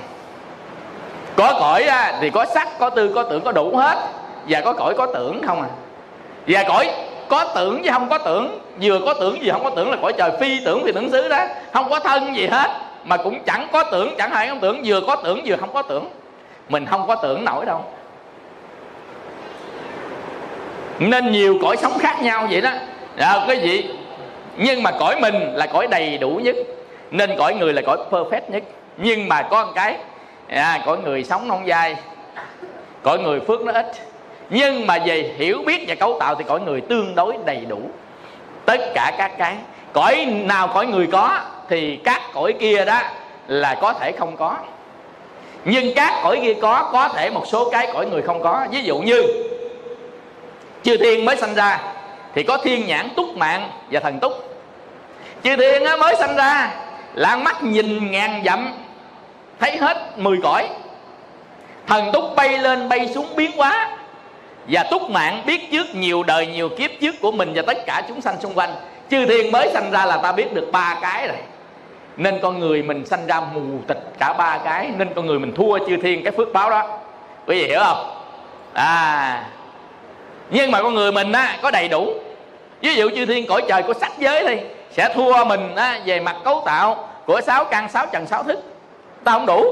Có cõi à, thì có sắc có tư, có tưởng, có đủ hết. Và có cõi có tưởng không à? Và cõi có tưởng chứ không có tưởng, vừa có tưởng gì không có tưởng là cõi trời phi tưởng thì tưởng xứ đó. Không có thân gì hết, mà cũng chẳng có tưởng, chẳng hay không tưởng. Vừa có tưởng, vừa không có tưởng. Mình không có tưởng nổi đâu. Nên nhiều cõi sống khác nhau vậy đó đó cái gì nhưng mà cõi mình là cõi đầy đủ nhất nên cõi người là cõi perfect nhất. Nhưng mà có một cái à, cõi người sống không dai cõi người phước nó ít. Nhưng mà về hiểu biết và cấu tạo thì cõi người tương đối đầy đủ. Tất cả các cái cõi nào cõi người có thì các cõi kia đó là có thể không có. Nhưng các cõi kia có có thể một số cái cõi người không có. Ví dụ như chư thiên mới sanh ra thì có thiên nhãn túc mạng và thần túc. Chư thiên mới sanh ra là mắt nhìn ngàn dặm, thấy hết 10 cõi. Thần túc bay lên bay xuống biến hóa, và túc mạng biết trước nhiều đời, nhiều kiếp trước của mình và tất cả chúng sanh xung quanh. Chư thiên mới sanh ra là ta biết được ba cái rồi. Nên con người mình sanh ra mù tịch cả ba cái, nên con người mình thua chư thiên cái phước báo đó. Quý vị hiểu không? À nhưng mà con người mình á có đầy đủ. Ví dụ chư thiên cõi trời của sắc giới thì sẽ thua mình á, về mặt cấu tạo của sáu căn sáu trần sáu thức. Ta không đủ.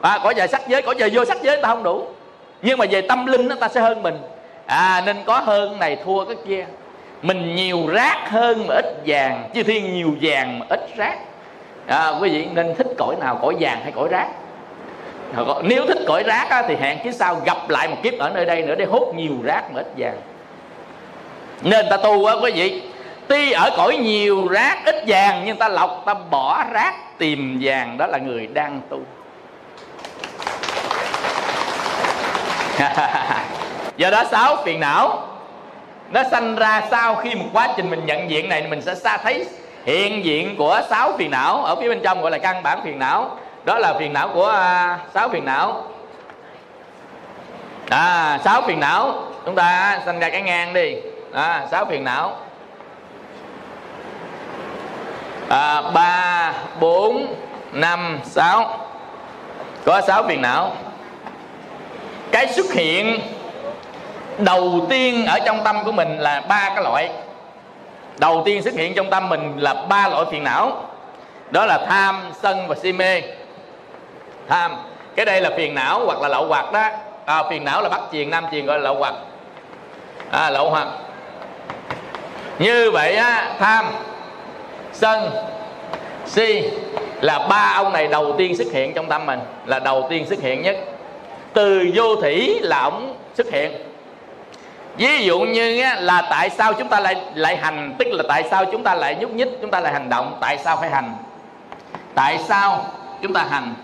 À, cõi trời sắc giới cõi trời vô sắc giới ta không đủ. Nhưng mà về tâm linh đó, ta sẽ hơn mình. À nên có hơn này thua cái kia. Mình nhiều rác hơn mà ít vàng chư thiên nhiều vàng mà ít rác. À, quý vị nên thích cõi nào cõi vàng hay cõi rác? Nếu thích cõi rác á, thì hẹn kiếp sau gặp lại một kiếp ở nơi đây nữa để hút nhiều rác mà ít vàng. Nên ta tu á quý vị tuy ở cõi nhiều rác ít vàng nhưng ta lọc ta bỏ rác tìm vàng đó là người đang tu. Do đó sáu phiền não nó sanh ra sau khi một quá trình mình nhận diện này mình sẽ xa thấy hiện diện của sáu phiền não ở phía bên trong gọi là căn bản phiền não đó là phiền não của à, sáu phiền não. À sáu phiền não. Chúng ta sanh ra cái ngang đi. À sáu phiền não. À, ba bốn năm sáu. Có sáu phiền não. Cái xuất hiện đầu tiên ở trong tâm của mình là ba cái loại. Đầu tiên xuất hiện trong tâm mình là ba loại phiền não. Đó là tham sân và si mê tham. Cái đây là phiền não hoặc là lậu hoặc đó. À, phiền não là bắt chiền nam chiền gọi là lậu hoặc. À, lậu hoặc. Như vậy á tham sân si là ba ông này đầu tiên xuất hiện trong tâm mình là đầu tiên xuất hiện nhất. Từ vô thủy là ổng xuất hiện. Ví dụ như á là tại sao chúng ta lại lại hành tức là tại sao chúng ta lại nhúc nhích chúng ta lại hành động tại sao phải hành? Tại sao chúng ta hành?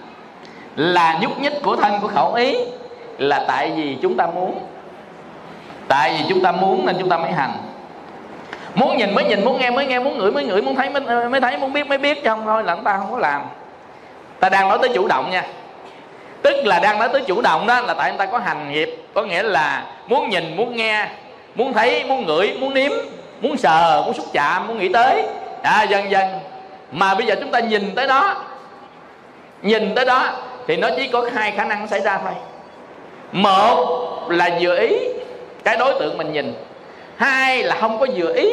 Là nhúc nhích của thân của khẩu ý là tại vì chúng ta muốn. Tại vì chúng ta muốn nên chúng ta mới hành. Muốn nhìn mới nhìn muốn nghe mới nghe muốn ngửi mới ngửi muốn thấy mới, mới thấy muốn biết mới biết chứ không thôi là chúng ta không có làm. Ta đang nói tới chủ động nha. Tức là đang nói tới chủ động đó là tại chúng ta có hành nghiệp có nghĩa là muốn nhìn muốn nghe muốn thấy muốn ngửi muốn nếm muốn sờ muốn xúc chạm muốn nghĩ tới. À, dần dần. Mà bây giờ chúng ta nhìn tới đó nhìn tới đó thì nó chỉ có hai khả năng xảy ra thôi. Một là vừa ý, cái đối tượng mình nhìn. Hai là không có vừa ý,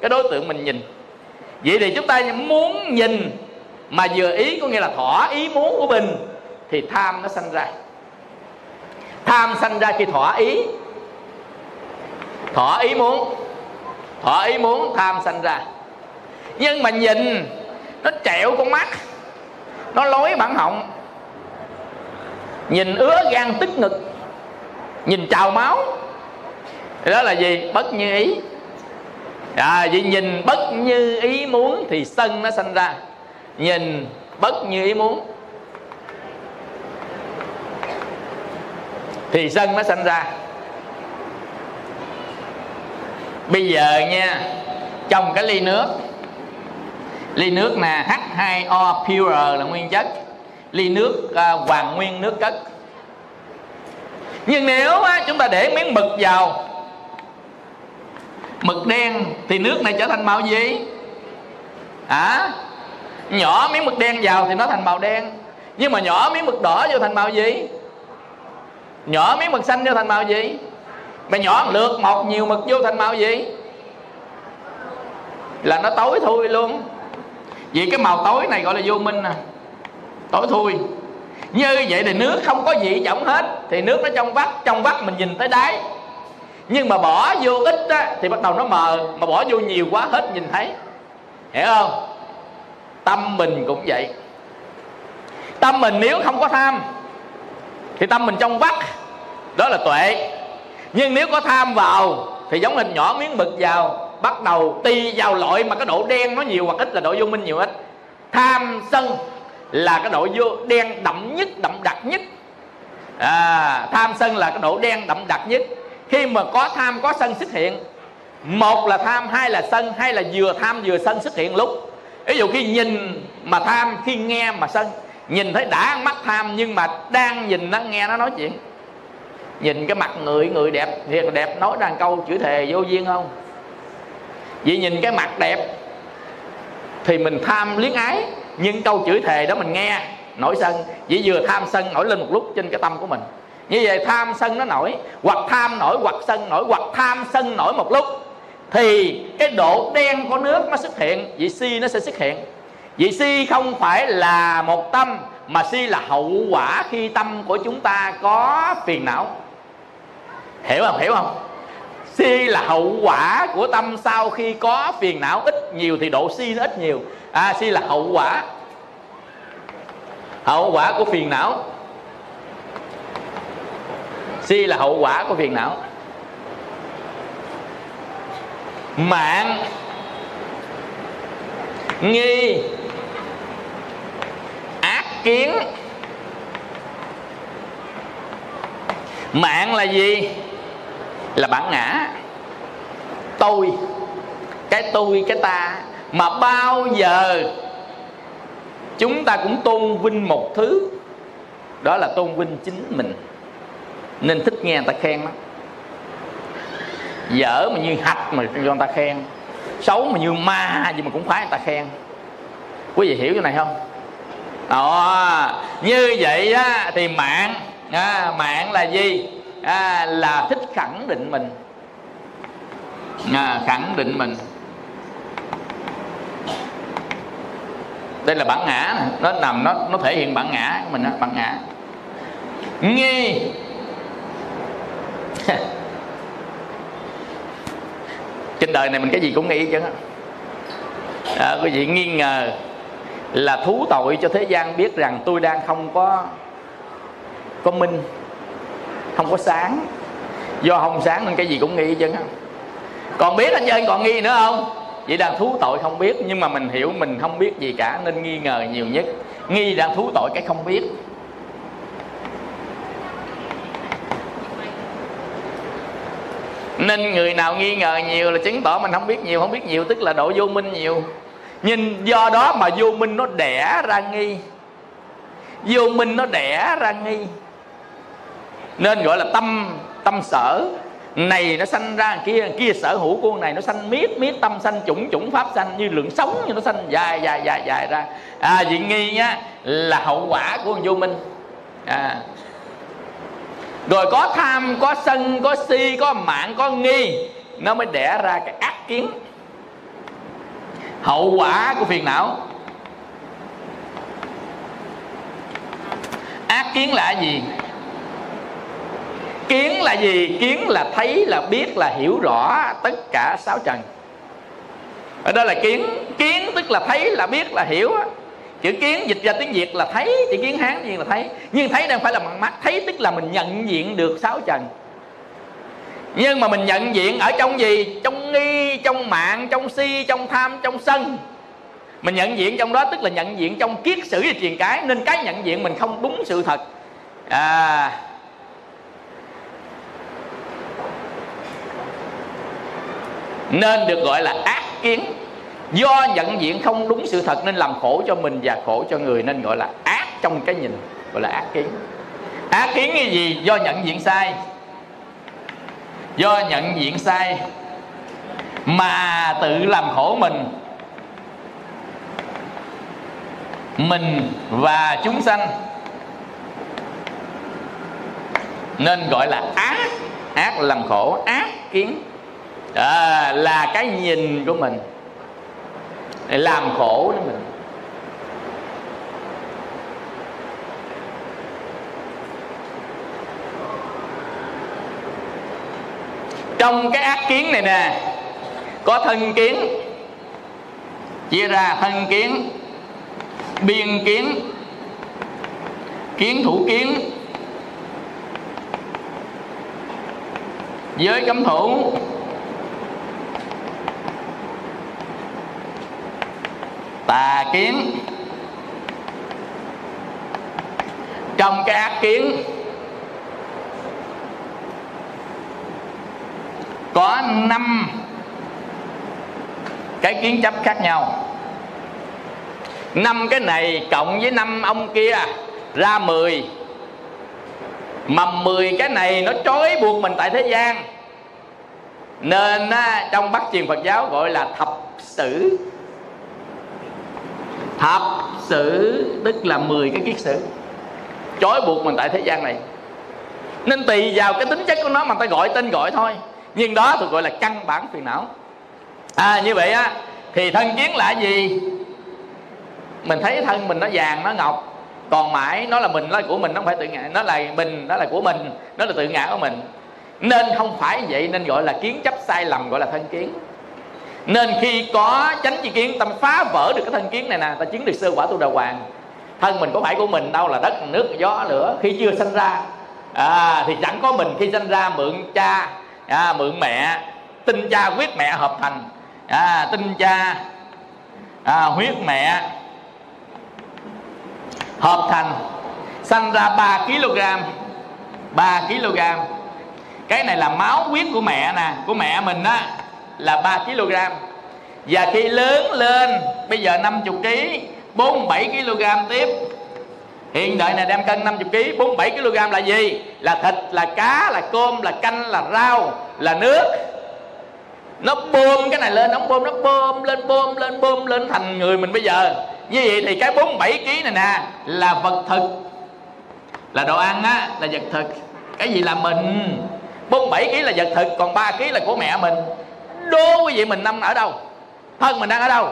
cái đối tượng mình nhìn. Vậy thì chúng ta muốn nhìn mà vừa ý có nghĩa là thỏa ý muốn của mình, thì tham nó sanh ra. Tham sanh ra khi thỏa ý. Thỏa ý muốn, thỏa ý muốn, tham sanh ra. Nhưng mà nhìn, nó trẹo con mắt, nó lối bản họng nhìn ứa gan tức ngực nhìn trào máu. Đó là gì? Bất như ý. À, vì nhìn bất như ý muốn thì sân nó sanh ra. Nhìn bất như ý muốn thì sân nó sanh ra. Bây giờ nha trong cái ly nước ly nước nè H2O pure là nguyên chất ly nước à, hoàng nguyên nước cất. Nhưng nếu á, chúng ta để miếng mực vào mực đen thì nước này trở thành màu gì? À, nhỏ miếng mực đen vào thì nó thành màu đen. Nhưng mà nhỏ miếng mực đỏ vô thành màu gì? Nhỏ miếng mực xanh vô thành màu gì? Mà nhỏ lượt một nhiều mực vô thành màu gì? Là nó tối thui luôn. Vì cái màu tối này gọi là vô minh nè à tối thui. Như vậy thì nước không có gì trọng hết thì nước nó trong vắt trong vắt mình nhìn tới đáy. Nhưng mà bỏ vô ít á, thì bắt đầu nó mờ mà bỏ vô nhiều quá hết nhìn thấy. Hiểu không? Tâm mình cũng vậy. Tâm mình nếu không có tham thì tâm mình trong vắt đó là tuệ. Nhưng nếu có tham vào thì giống hình nhỏ miếng mực vào bắt đầu ti vào loại mà cái độ đen nó nhiều hoặc ít là độ vô minh nhiều ít. Tham sân là cái độ vô đen đậm nhất đậm đặc nhất. À, tham sân là cái độ đen đậm đặc nhất. Khi mà có tham có sân xuất hiện một là tham hai là sân hay là vừa tham vừa sân xuất hiện lúc. Ví dụ khi nhìn mà tham khi nghe mà sân. Nhìn thấy đã mắt tham nhưng mà đang nhìn nó nghe nó nói chuyện. Nhìn cái mặt người người đẹp thiệt đẹp nói đàn câu chữ thề vô duyên không? Vì nhìn cái mặt đẹp thì mình tham luyến ái nhưng câu chửi thề đó mình nghe, nổi sân. Chỉ vừa tham sân nổi lên một lúc trên cái tâm của mình. Như vậy tham sân nó nổi, hoặc tham nổi, hoặc sân nổi, hoặc tham sân nổi một lúc, thì cái độ đen của nước nó xuất hiện, vị si nó sẽ xuất hiện. Vị si không phải là một tâm, mà si là hậu quả khi tâm của chúng ta có phiền não. Hiểu không? Hiểu không? Si là hậu quả của tâm sau khi có phiền não, ít nhiều thì độ si nó ít nhiều a si là hậu quả. Hậu quả của phiền não. Si là hậu quả của phiền não. Mạng. Nghi. Ác kiến. Mạng là gì? Là bản ngã. Tôi. Cái tôi, cái ta mà bao giờ chúng ta cũng tôn vinh một thứ đó là tôn vinh chính mình. Nên thích nghe người ta khen lắm. Dở mà như hạch mà cho người ta khen xấu mà như ma gì mà cũng khoái người ta khen. Quý vị hiểu cái này không? Đó như vậy á, thì mạng à, mạng là gì? À, là thích khẳng định mình. À, khẳng định mình. Đây là bản ngã này. nó nằm nó nó thể hiện bản ngã của mình đó, bản ngã. Nghi. Trên đời này mình cái gì cũng nghi chứ à, quý vị nghi ngờ là thú tội cho thế gian biết rằng tôi đang không có có minh không có sáng. Do không sáng nên cái gì cũng nghi chứ còn biết anh chơi còn nghi nữa không? Vậy đang thú tội không biết, nhưng mà mình hiểu mình không biết gì cả, nên nghi ngờ nhiều nhất. Nghi đang thú tội cái không biết. Nên người nào nghi ngờ nhiều là chứng tỏ mình không biết nhiều, không biết nhiều, tức là độ vô minh nhiều. Nhìn do đó mà vô minh nó đẻ ra nghi. Vô minh nó đẻ ra nghi. Nên gọi là tâm tâm sở này nó sanh ra kia kia sở hữu của con này, nó sanh miết miết tâm sanh, chủng chủng pháp sanh, như lượng sống như nó sanh, dài dài dài dài ra. À dị nghi nhá, là hậu quả của vô minh. À. Rồi có tham, có sân, có si, có mạng, có nghi, nó mới đẻ ra cái ác kiến. Hậu quả của phiền não. Ác kiến là gì? Kiến là gì? Kiến là thấy, là biết, là hiểu rõ tất cả sáu trần. Ở đó là kiến. Kiến tức là thấy, là biết, là hiểu chữ kiến dịch ra tiếng việt là thấy, chữ kiến hán nhiên là thấy. Nhưng thấy đang phải là bằng mắt. Thấy tức là mình nhận diện được sáu trần. Nhưng mà mình nhận diện ở trong gì? Trong nghi, trong mạng, trong si, trong tham, trong sân. Mình nhận diện trong đó tức là nhận diện trong kiết sử và truyền cái. Nên cái nhận diện mình không đúng sự thật. À nên được gọi là ác kiến. Do nhận diện không đúng sự thật nên làm khổ cho mình và khổ cho người nên gọi là ác trong cái nhìn, gọi là ác kiến. Ác kiến cái gì? Do nhận diện sai. Do nhận diện sai mà tự làm khổ mình. Mình và chúng sanh nên gọi là ác. Ác làm khổ, ác kiến à, là cái nhìn của mình. Để làm khổ đến mình. Trong cái ác kiến này nè có thân kiến chia ra thân kiến biên kiến kiến thủ kiến giới cấm thủ. Tà kiến. Trong cái ác kiến, có năm cái kiến chấp khác nhau. Năm cái này cộng với năm ông kia ra mười, mà mười cái này nó trói buộc mình tại thế gian. Nên trong bắc truyền phật giáo gọi là thập sử thập sử, tức là 10 cái kiết sử. Trói buộc mình tại thế gian này. Nên tùy vào cái tính chất của nó mà ta gọi tên gọi thôi. Nhưng đó tôi gọi là căn bản phiền não. À như vậy á, thì thân kiến là gì? Mình thấy thân mình nó vàng, nó ngọc. Còn mãi nó là mình, nó là của mình, nó không phải tự ngã. Nó là mình, nó là của mình, nó là tự ngã của mình. Nên không phải vậy, nên gọi là kiến chấp sai lầm, gọi là thân kiến nên khi có chánh chi kiến tâm phá vỡ được cái thân kiến này nè ta chứng được sơ quả tu đà hoàng. Thân mình có phải của mình đâu là đất nước gió lửa. Khi chưa sinh ra à, thì chẳng có mình. Khi sinh ra mượn cha à, mượn mẹ. Tinh cha huyết mẹ hợp thành à, tinh cha à, huyết mẹ hợp thành. Sanh ra 3 kg 3 kg. Cái này là máu huyết của mẹ nè của mẹ mình á là 3 kg. Và khi lớn lên, bây giờ 50 kg 47 kg tiếp. Hiện đại này đem cân 50 kg 47 kg là gì? Là thịt, là cá, là cơm, là canh, là rau, là nước. Nó bơm, cái này lên, nó bơm nó bơm, lên bơm lên bơm, lên thành người mình bây giờ. Như vậy thì cái 47 kg này nè, là vật thực. Là đồ ăn á, là vật thực. Cái gì là mình? 47 kg là vật thực, còn 3 kg là của mẹ mình đố quý vị mình năm ở đâu? Thân mình đang ở đâu?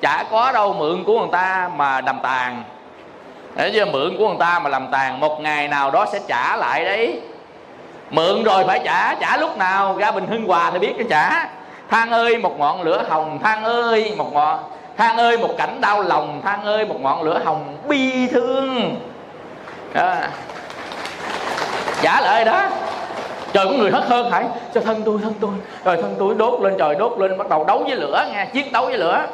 Chả có đâu mượn của người ta mà đầm tàn. Để giờ mượn của người ta mà làm tàn, một ngày nào đó sẽ trả lại đấy. Mượn rồi phải trả trả lúc nào? Ra bình hưng hòa thì biết cái trả. Than ơi một ngọn lửa hồng, than ơi một ngọn, than ơi một cảnh đau lòng, than ơi một ngọn lửa hồng bi thương. Đó. trả lời đó trời có người hất hơn hãy cho thân tôi thân tôi. Rồi thân tôi đốt lên trời đốt lên bắt đầu đấu với lửa nghe chiến đấu với lửa.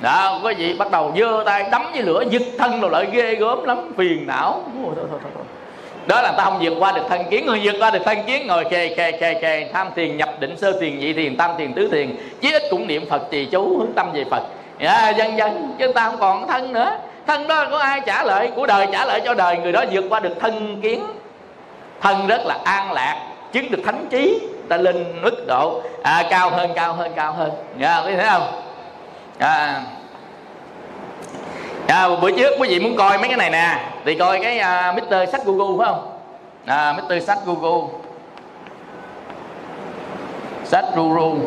Đó có gì? Bắt đầu giơ tay đấm với lửa giật thân rồi lại ghê gớm lắm phiền não. Thôi, thôi, thôi, thôi. đó là ta không vượt qua được thân kiến người vượt qua được thân kiến ngồi kề kề kề kề tham thiền nhập định sơ thiền nhị thiền tam thiền tứ thiền. Chí ít cũng niệm phật trì chú hướng tâm về phật. À, dần dần chứ ta không còn thân nữa. Thân đó có ai trả lợi của đời trả lợi cho đời người đó vượt qua được thân kiến. Thân rất là an lạc chứng được thánh trí ta lên mức độ à, cao hơn cao hơn cao hơn. Dạ, Nha yeah, thấy không? À, à, bữa trước quý vị muốn coi mấy cái này nè thì coi cái à, uh, Mr. sách Google phải không? À, Mr. sách Google. Sách Google.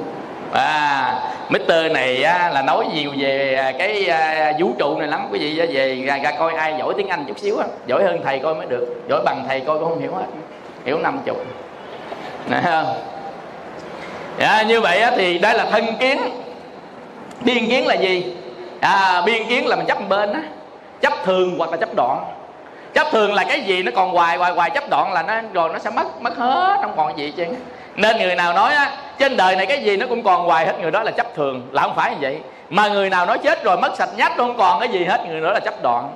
À Mr. này á, là nói nhiều về à, cái à, vũ trụ này lắm. Quý vị về ra, ra coi ai giỏi tiếng Anh chút xíu á. Giỏi hơn thầy coi mới được giỏi bằng thầy coi cũng không hiểu hết. Hiểu năm chục. Nè không? Dạ, như vậy thì đây là thân kiến. Biên kiến là gì? À, biên kiến là mình chấp bên á. Chấp thường hoặc là chấp đoạn. Chấp thường là cái gì nó còn hoài hoài hoài chấp đoạn là nó rồi nó sẽ mất mất hết không còn gì chứ nên người nào nói á trên đời này cái gì nó cũng còn hoài hết người đó là chấp thường. Là không phải như vậy. Mà người nào nói chết rồi mất sạch nhách không còn cái gì hết người đó là chấp đoạn.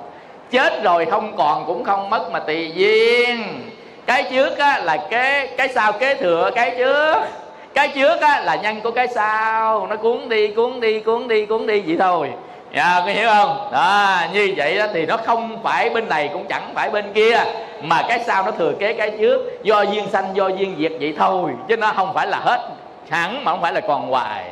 Chết rồi không còn cũng không mất mà tùy duyên cái trước á, là cái cái sau kế thừa cái trước. Cái trước á, là nhân của cái sau. Nó cuốn đi cuốn đi cuốn đi cuốn đi vậy thôi. Dạ có hiểu không? Đó như vậy đó thì nó không phải bên này cũng chẳng phải bên kia mà cái sau nó thừa kế cái trước. Do duyên sanh do duyên diệt vậy thôi chứ nó không phải là hết. Hẳn mà không phải là còn hoài.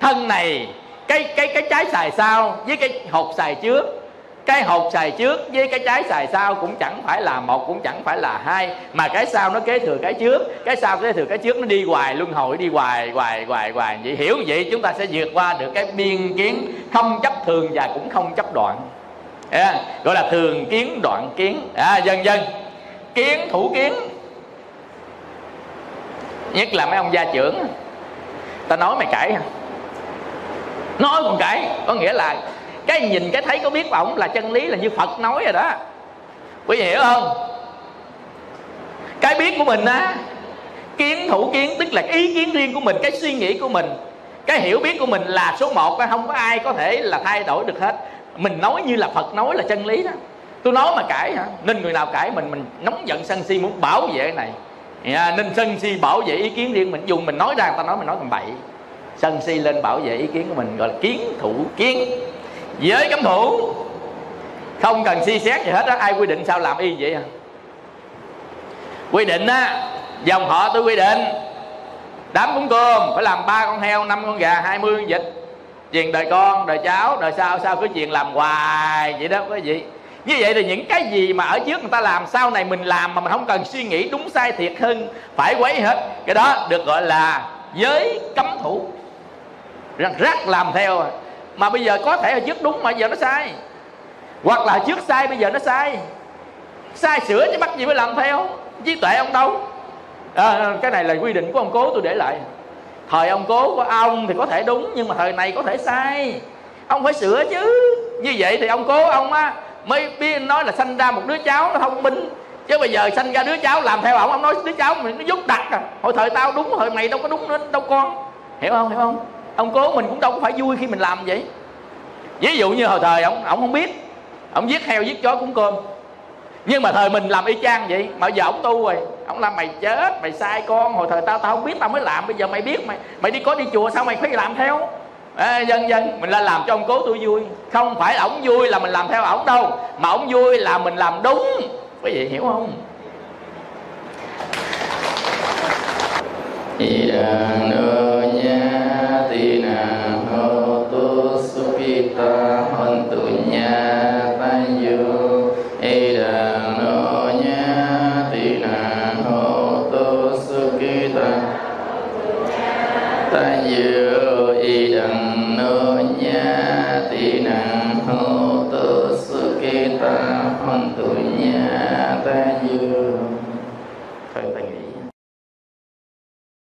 Thân này cái cái cái trái xài sau với cái hột xài trước cái hột xài trước với cái trái xài sau cũng chẳng phải là một cũng chẳng phải là hai. Mà cái sau nó kế thừa cái trước cái sau kế thừa cái trước nó đi hoài luân hồi đi hoài hoài hoài hoài. Vậy hiểu vậy chúng ta sẽ vượt qua được cái biên kiến không chấp thường và cũng không chấp đoạn. À, gọi là thường kiến đoạn kiến. À, dần dần. Kiến thủ kiến. Nhất là mấy ông gia trưởng. Ta nói mày cãi nói còn cãi có nghĩa là cái nhìn cái thấy có biết ổng là chân lý là như phật nói rồi đó. Quý vị hiểu không? Cái biết của mình á kiến thủ kiến tức là ý kiến riêng của mình cái suy nghĩ của mình. Cái hiểu biết của mình là số một không có ai có thể là thay đổi được hết. Mình nói như là phật nói là chân lý đó. Tôi nói mà cãi hả? Nên người nào cãi mình mình nóng giận sân si muốn bảo vệ cái này. Yeah, nên sân si bảo vệ ý kiến riêng mình. Dùng mình nói ra người ta nói mình nói tầm bậy. Sân si lên bảo vệ ý kiến của mình gọi là kiến thủ kiến giới cấm thủ không cần suy xét gì hết á. Ai quy định sao làm y vậy à? Quy định á, dòng họ tôi quy định. Đám cúng cơm phải làm ba con heo, năm con gà, hai mươi con vịt. Truyền đời con, đời cháu, đời sau sao cứ chuyện làm hoài vậy đó, quý vị. Như vậy thì những cái gì mà ở trước người ta làm, sau này mình làm mà mình không cần suy nghĩ đúng sai thiệt hơn, phải quấy hết. Cái đó được gọi là giới cấm thủ rất rắc làm theo mà bây giờ có thể là trước đúng mà giờ nó sai. Hoặc là trước sai bây giờ nó sai. Sai sửa chứ bắt gì phải làm theo. Trí tuệ ông đâu? À, cái này là quy định của ông cố tôi để lại. Thời ông cố của ông thì có thể đúng nhưng mà thời này có thể sai. Ông phải sửa chứ. Như vậy thì ông cố ông á mới biết nói là sanh ra một đứa cháu nó thông minh. Chứ bây giờ sanh ra đứa cháu làm theo ông ông nói đứa cháu mình nó dốt đặc à. Hồi thời tao đúng hồi mày đâu có đúng nữa đâu con. Hiểu không? Hiểu không? Ông cố mình cũng đâu có phải vui khi mình làm vậy. Ví dụ như hồi thời ông ông không biết. Ông giết heo giết chó cũng cơm. Nhưng mà thời mình làm y chang vậy mà giờ ông tu rồi. Ông làm mày chết mày sai con. Hồi thời tao tao không biết tao mới làm bây giờ mày biết mày mày đi có đi chùa sao mày phải làm theo? À, dân dân mình là làm cho ông cố tôi vui. Không phải ổng vui là mình làm theo ổng đâu. Mà ổng vui là mình làm đúng. Quý vị hiểu không? Thì no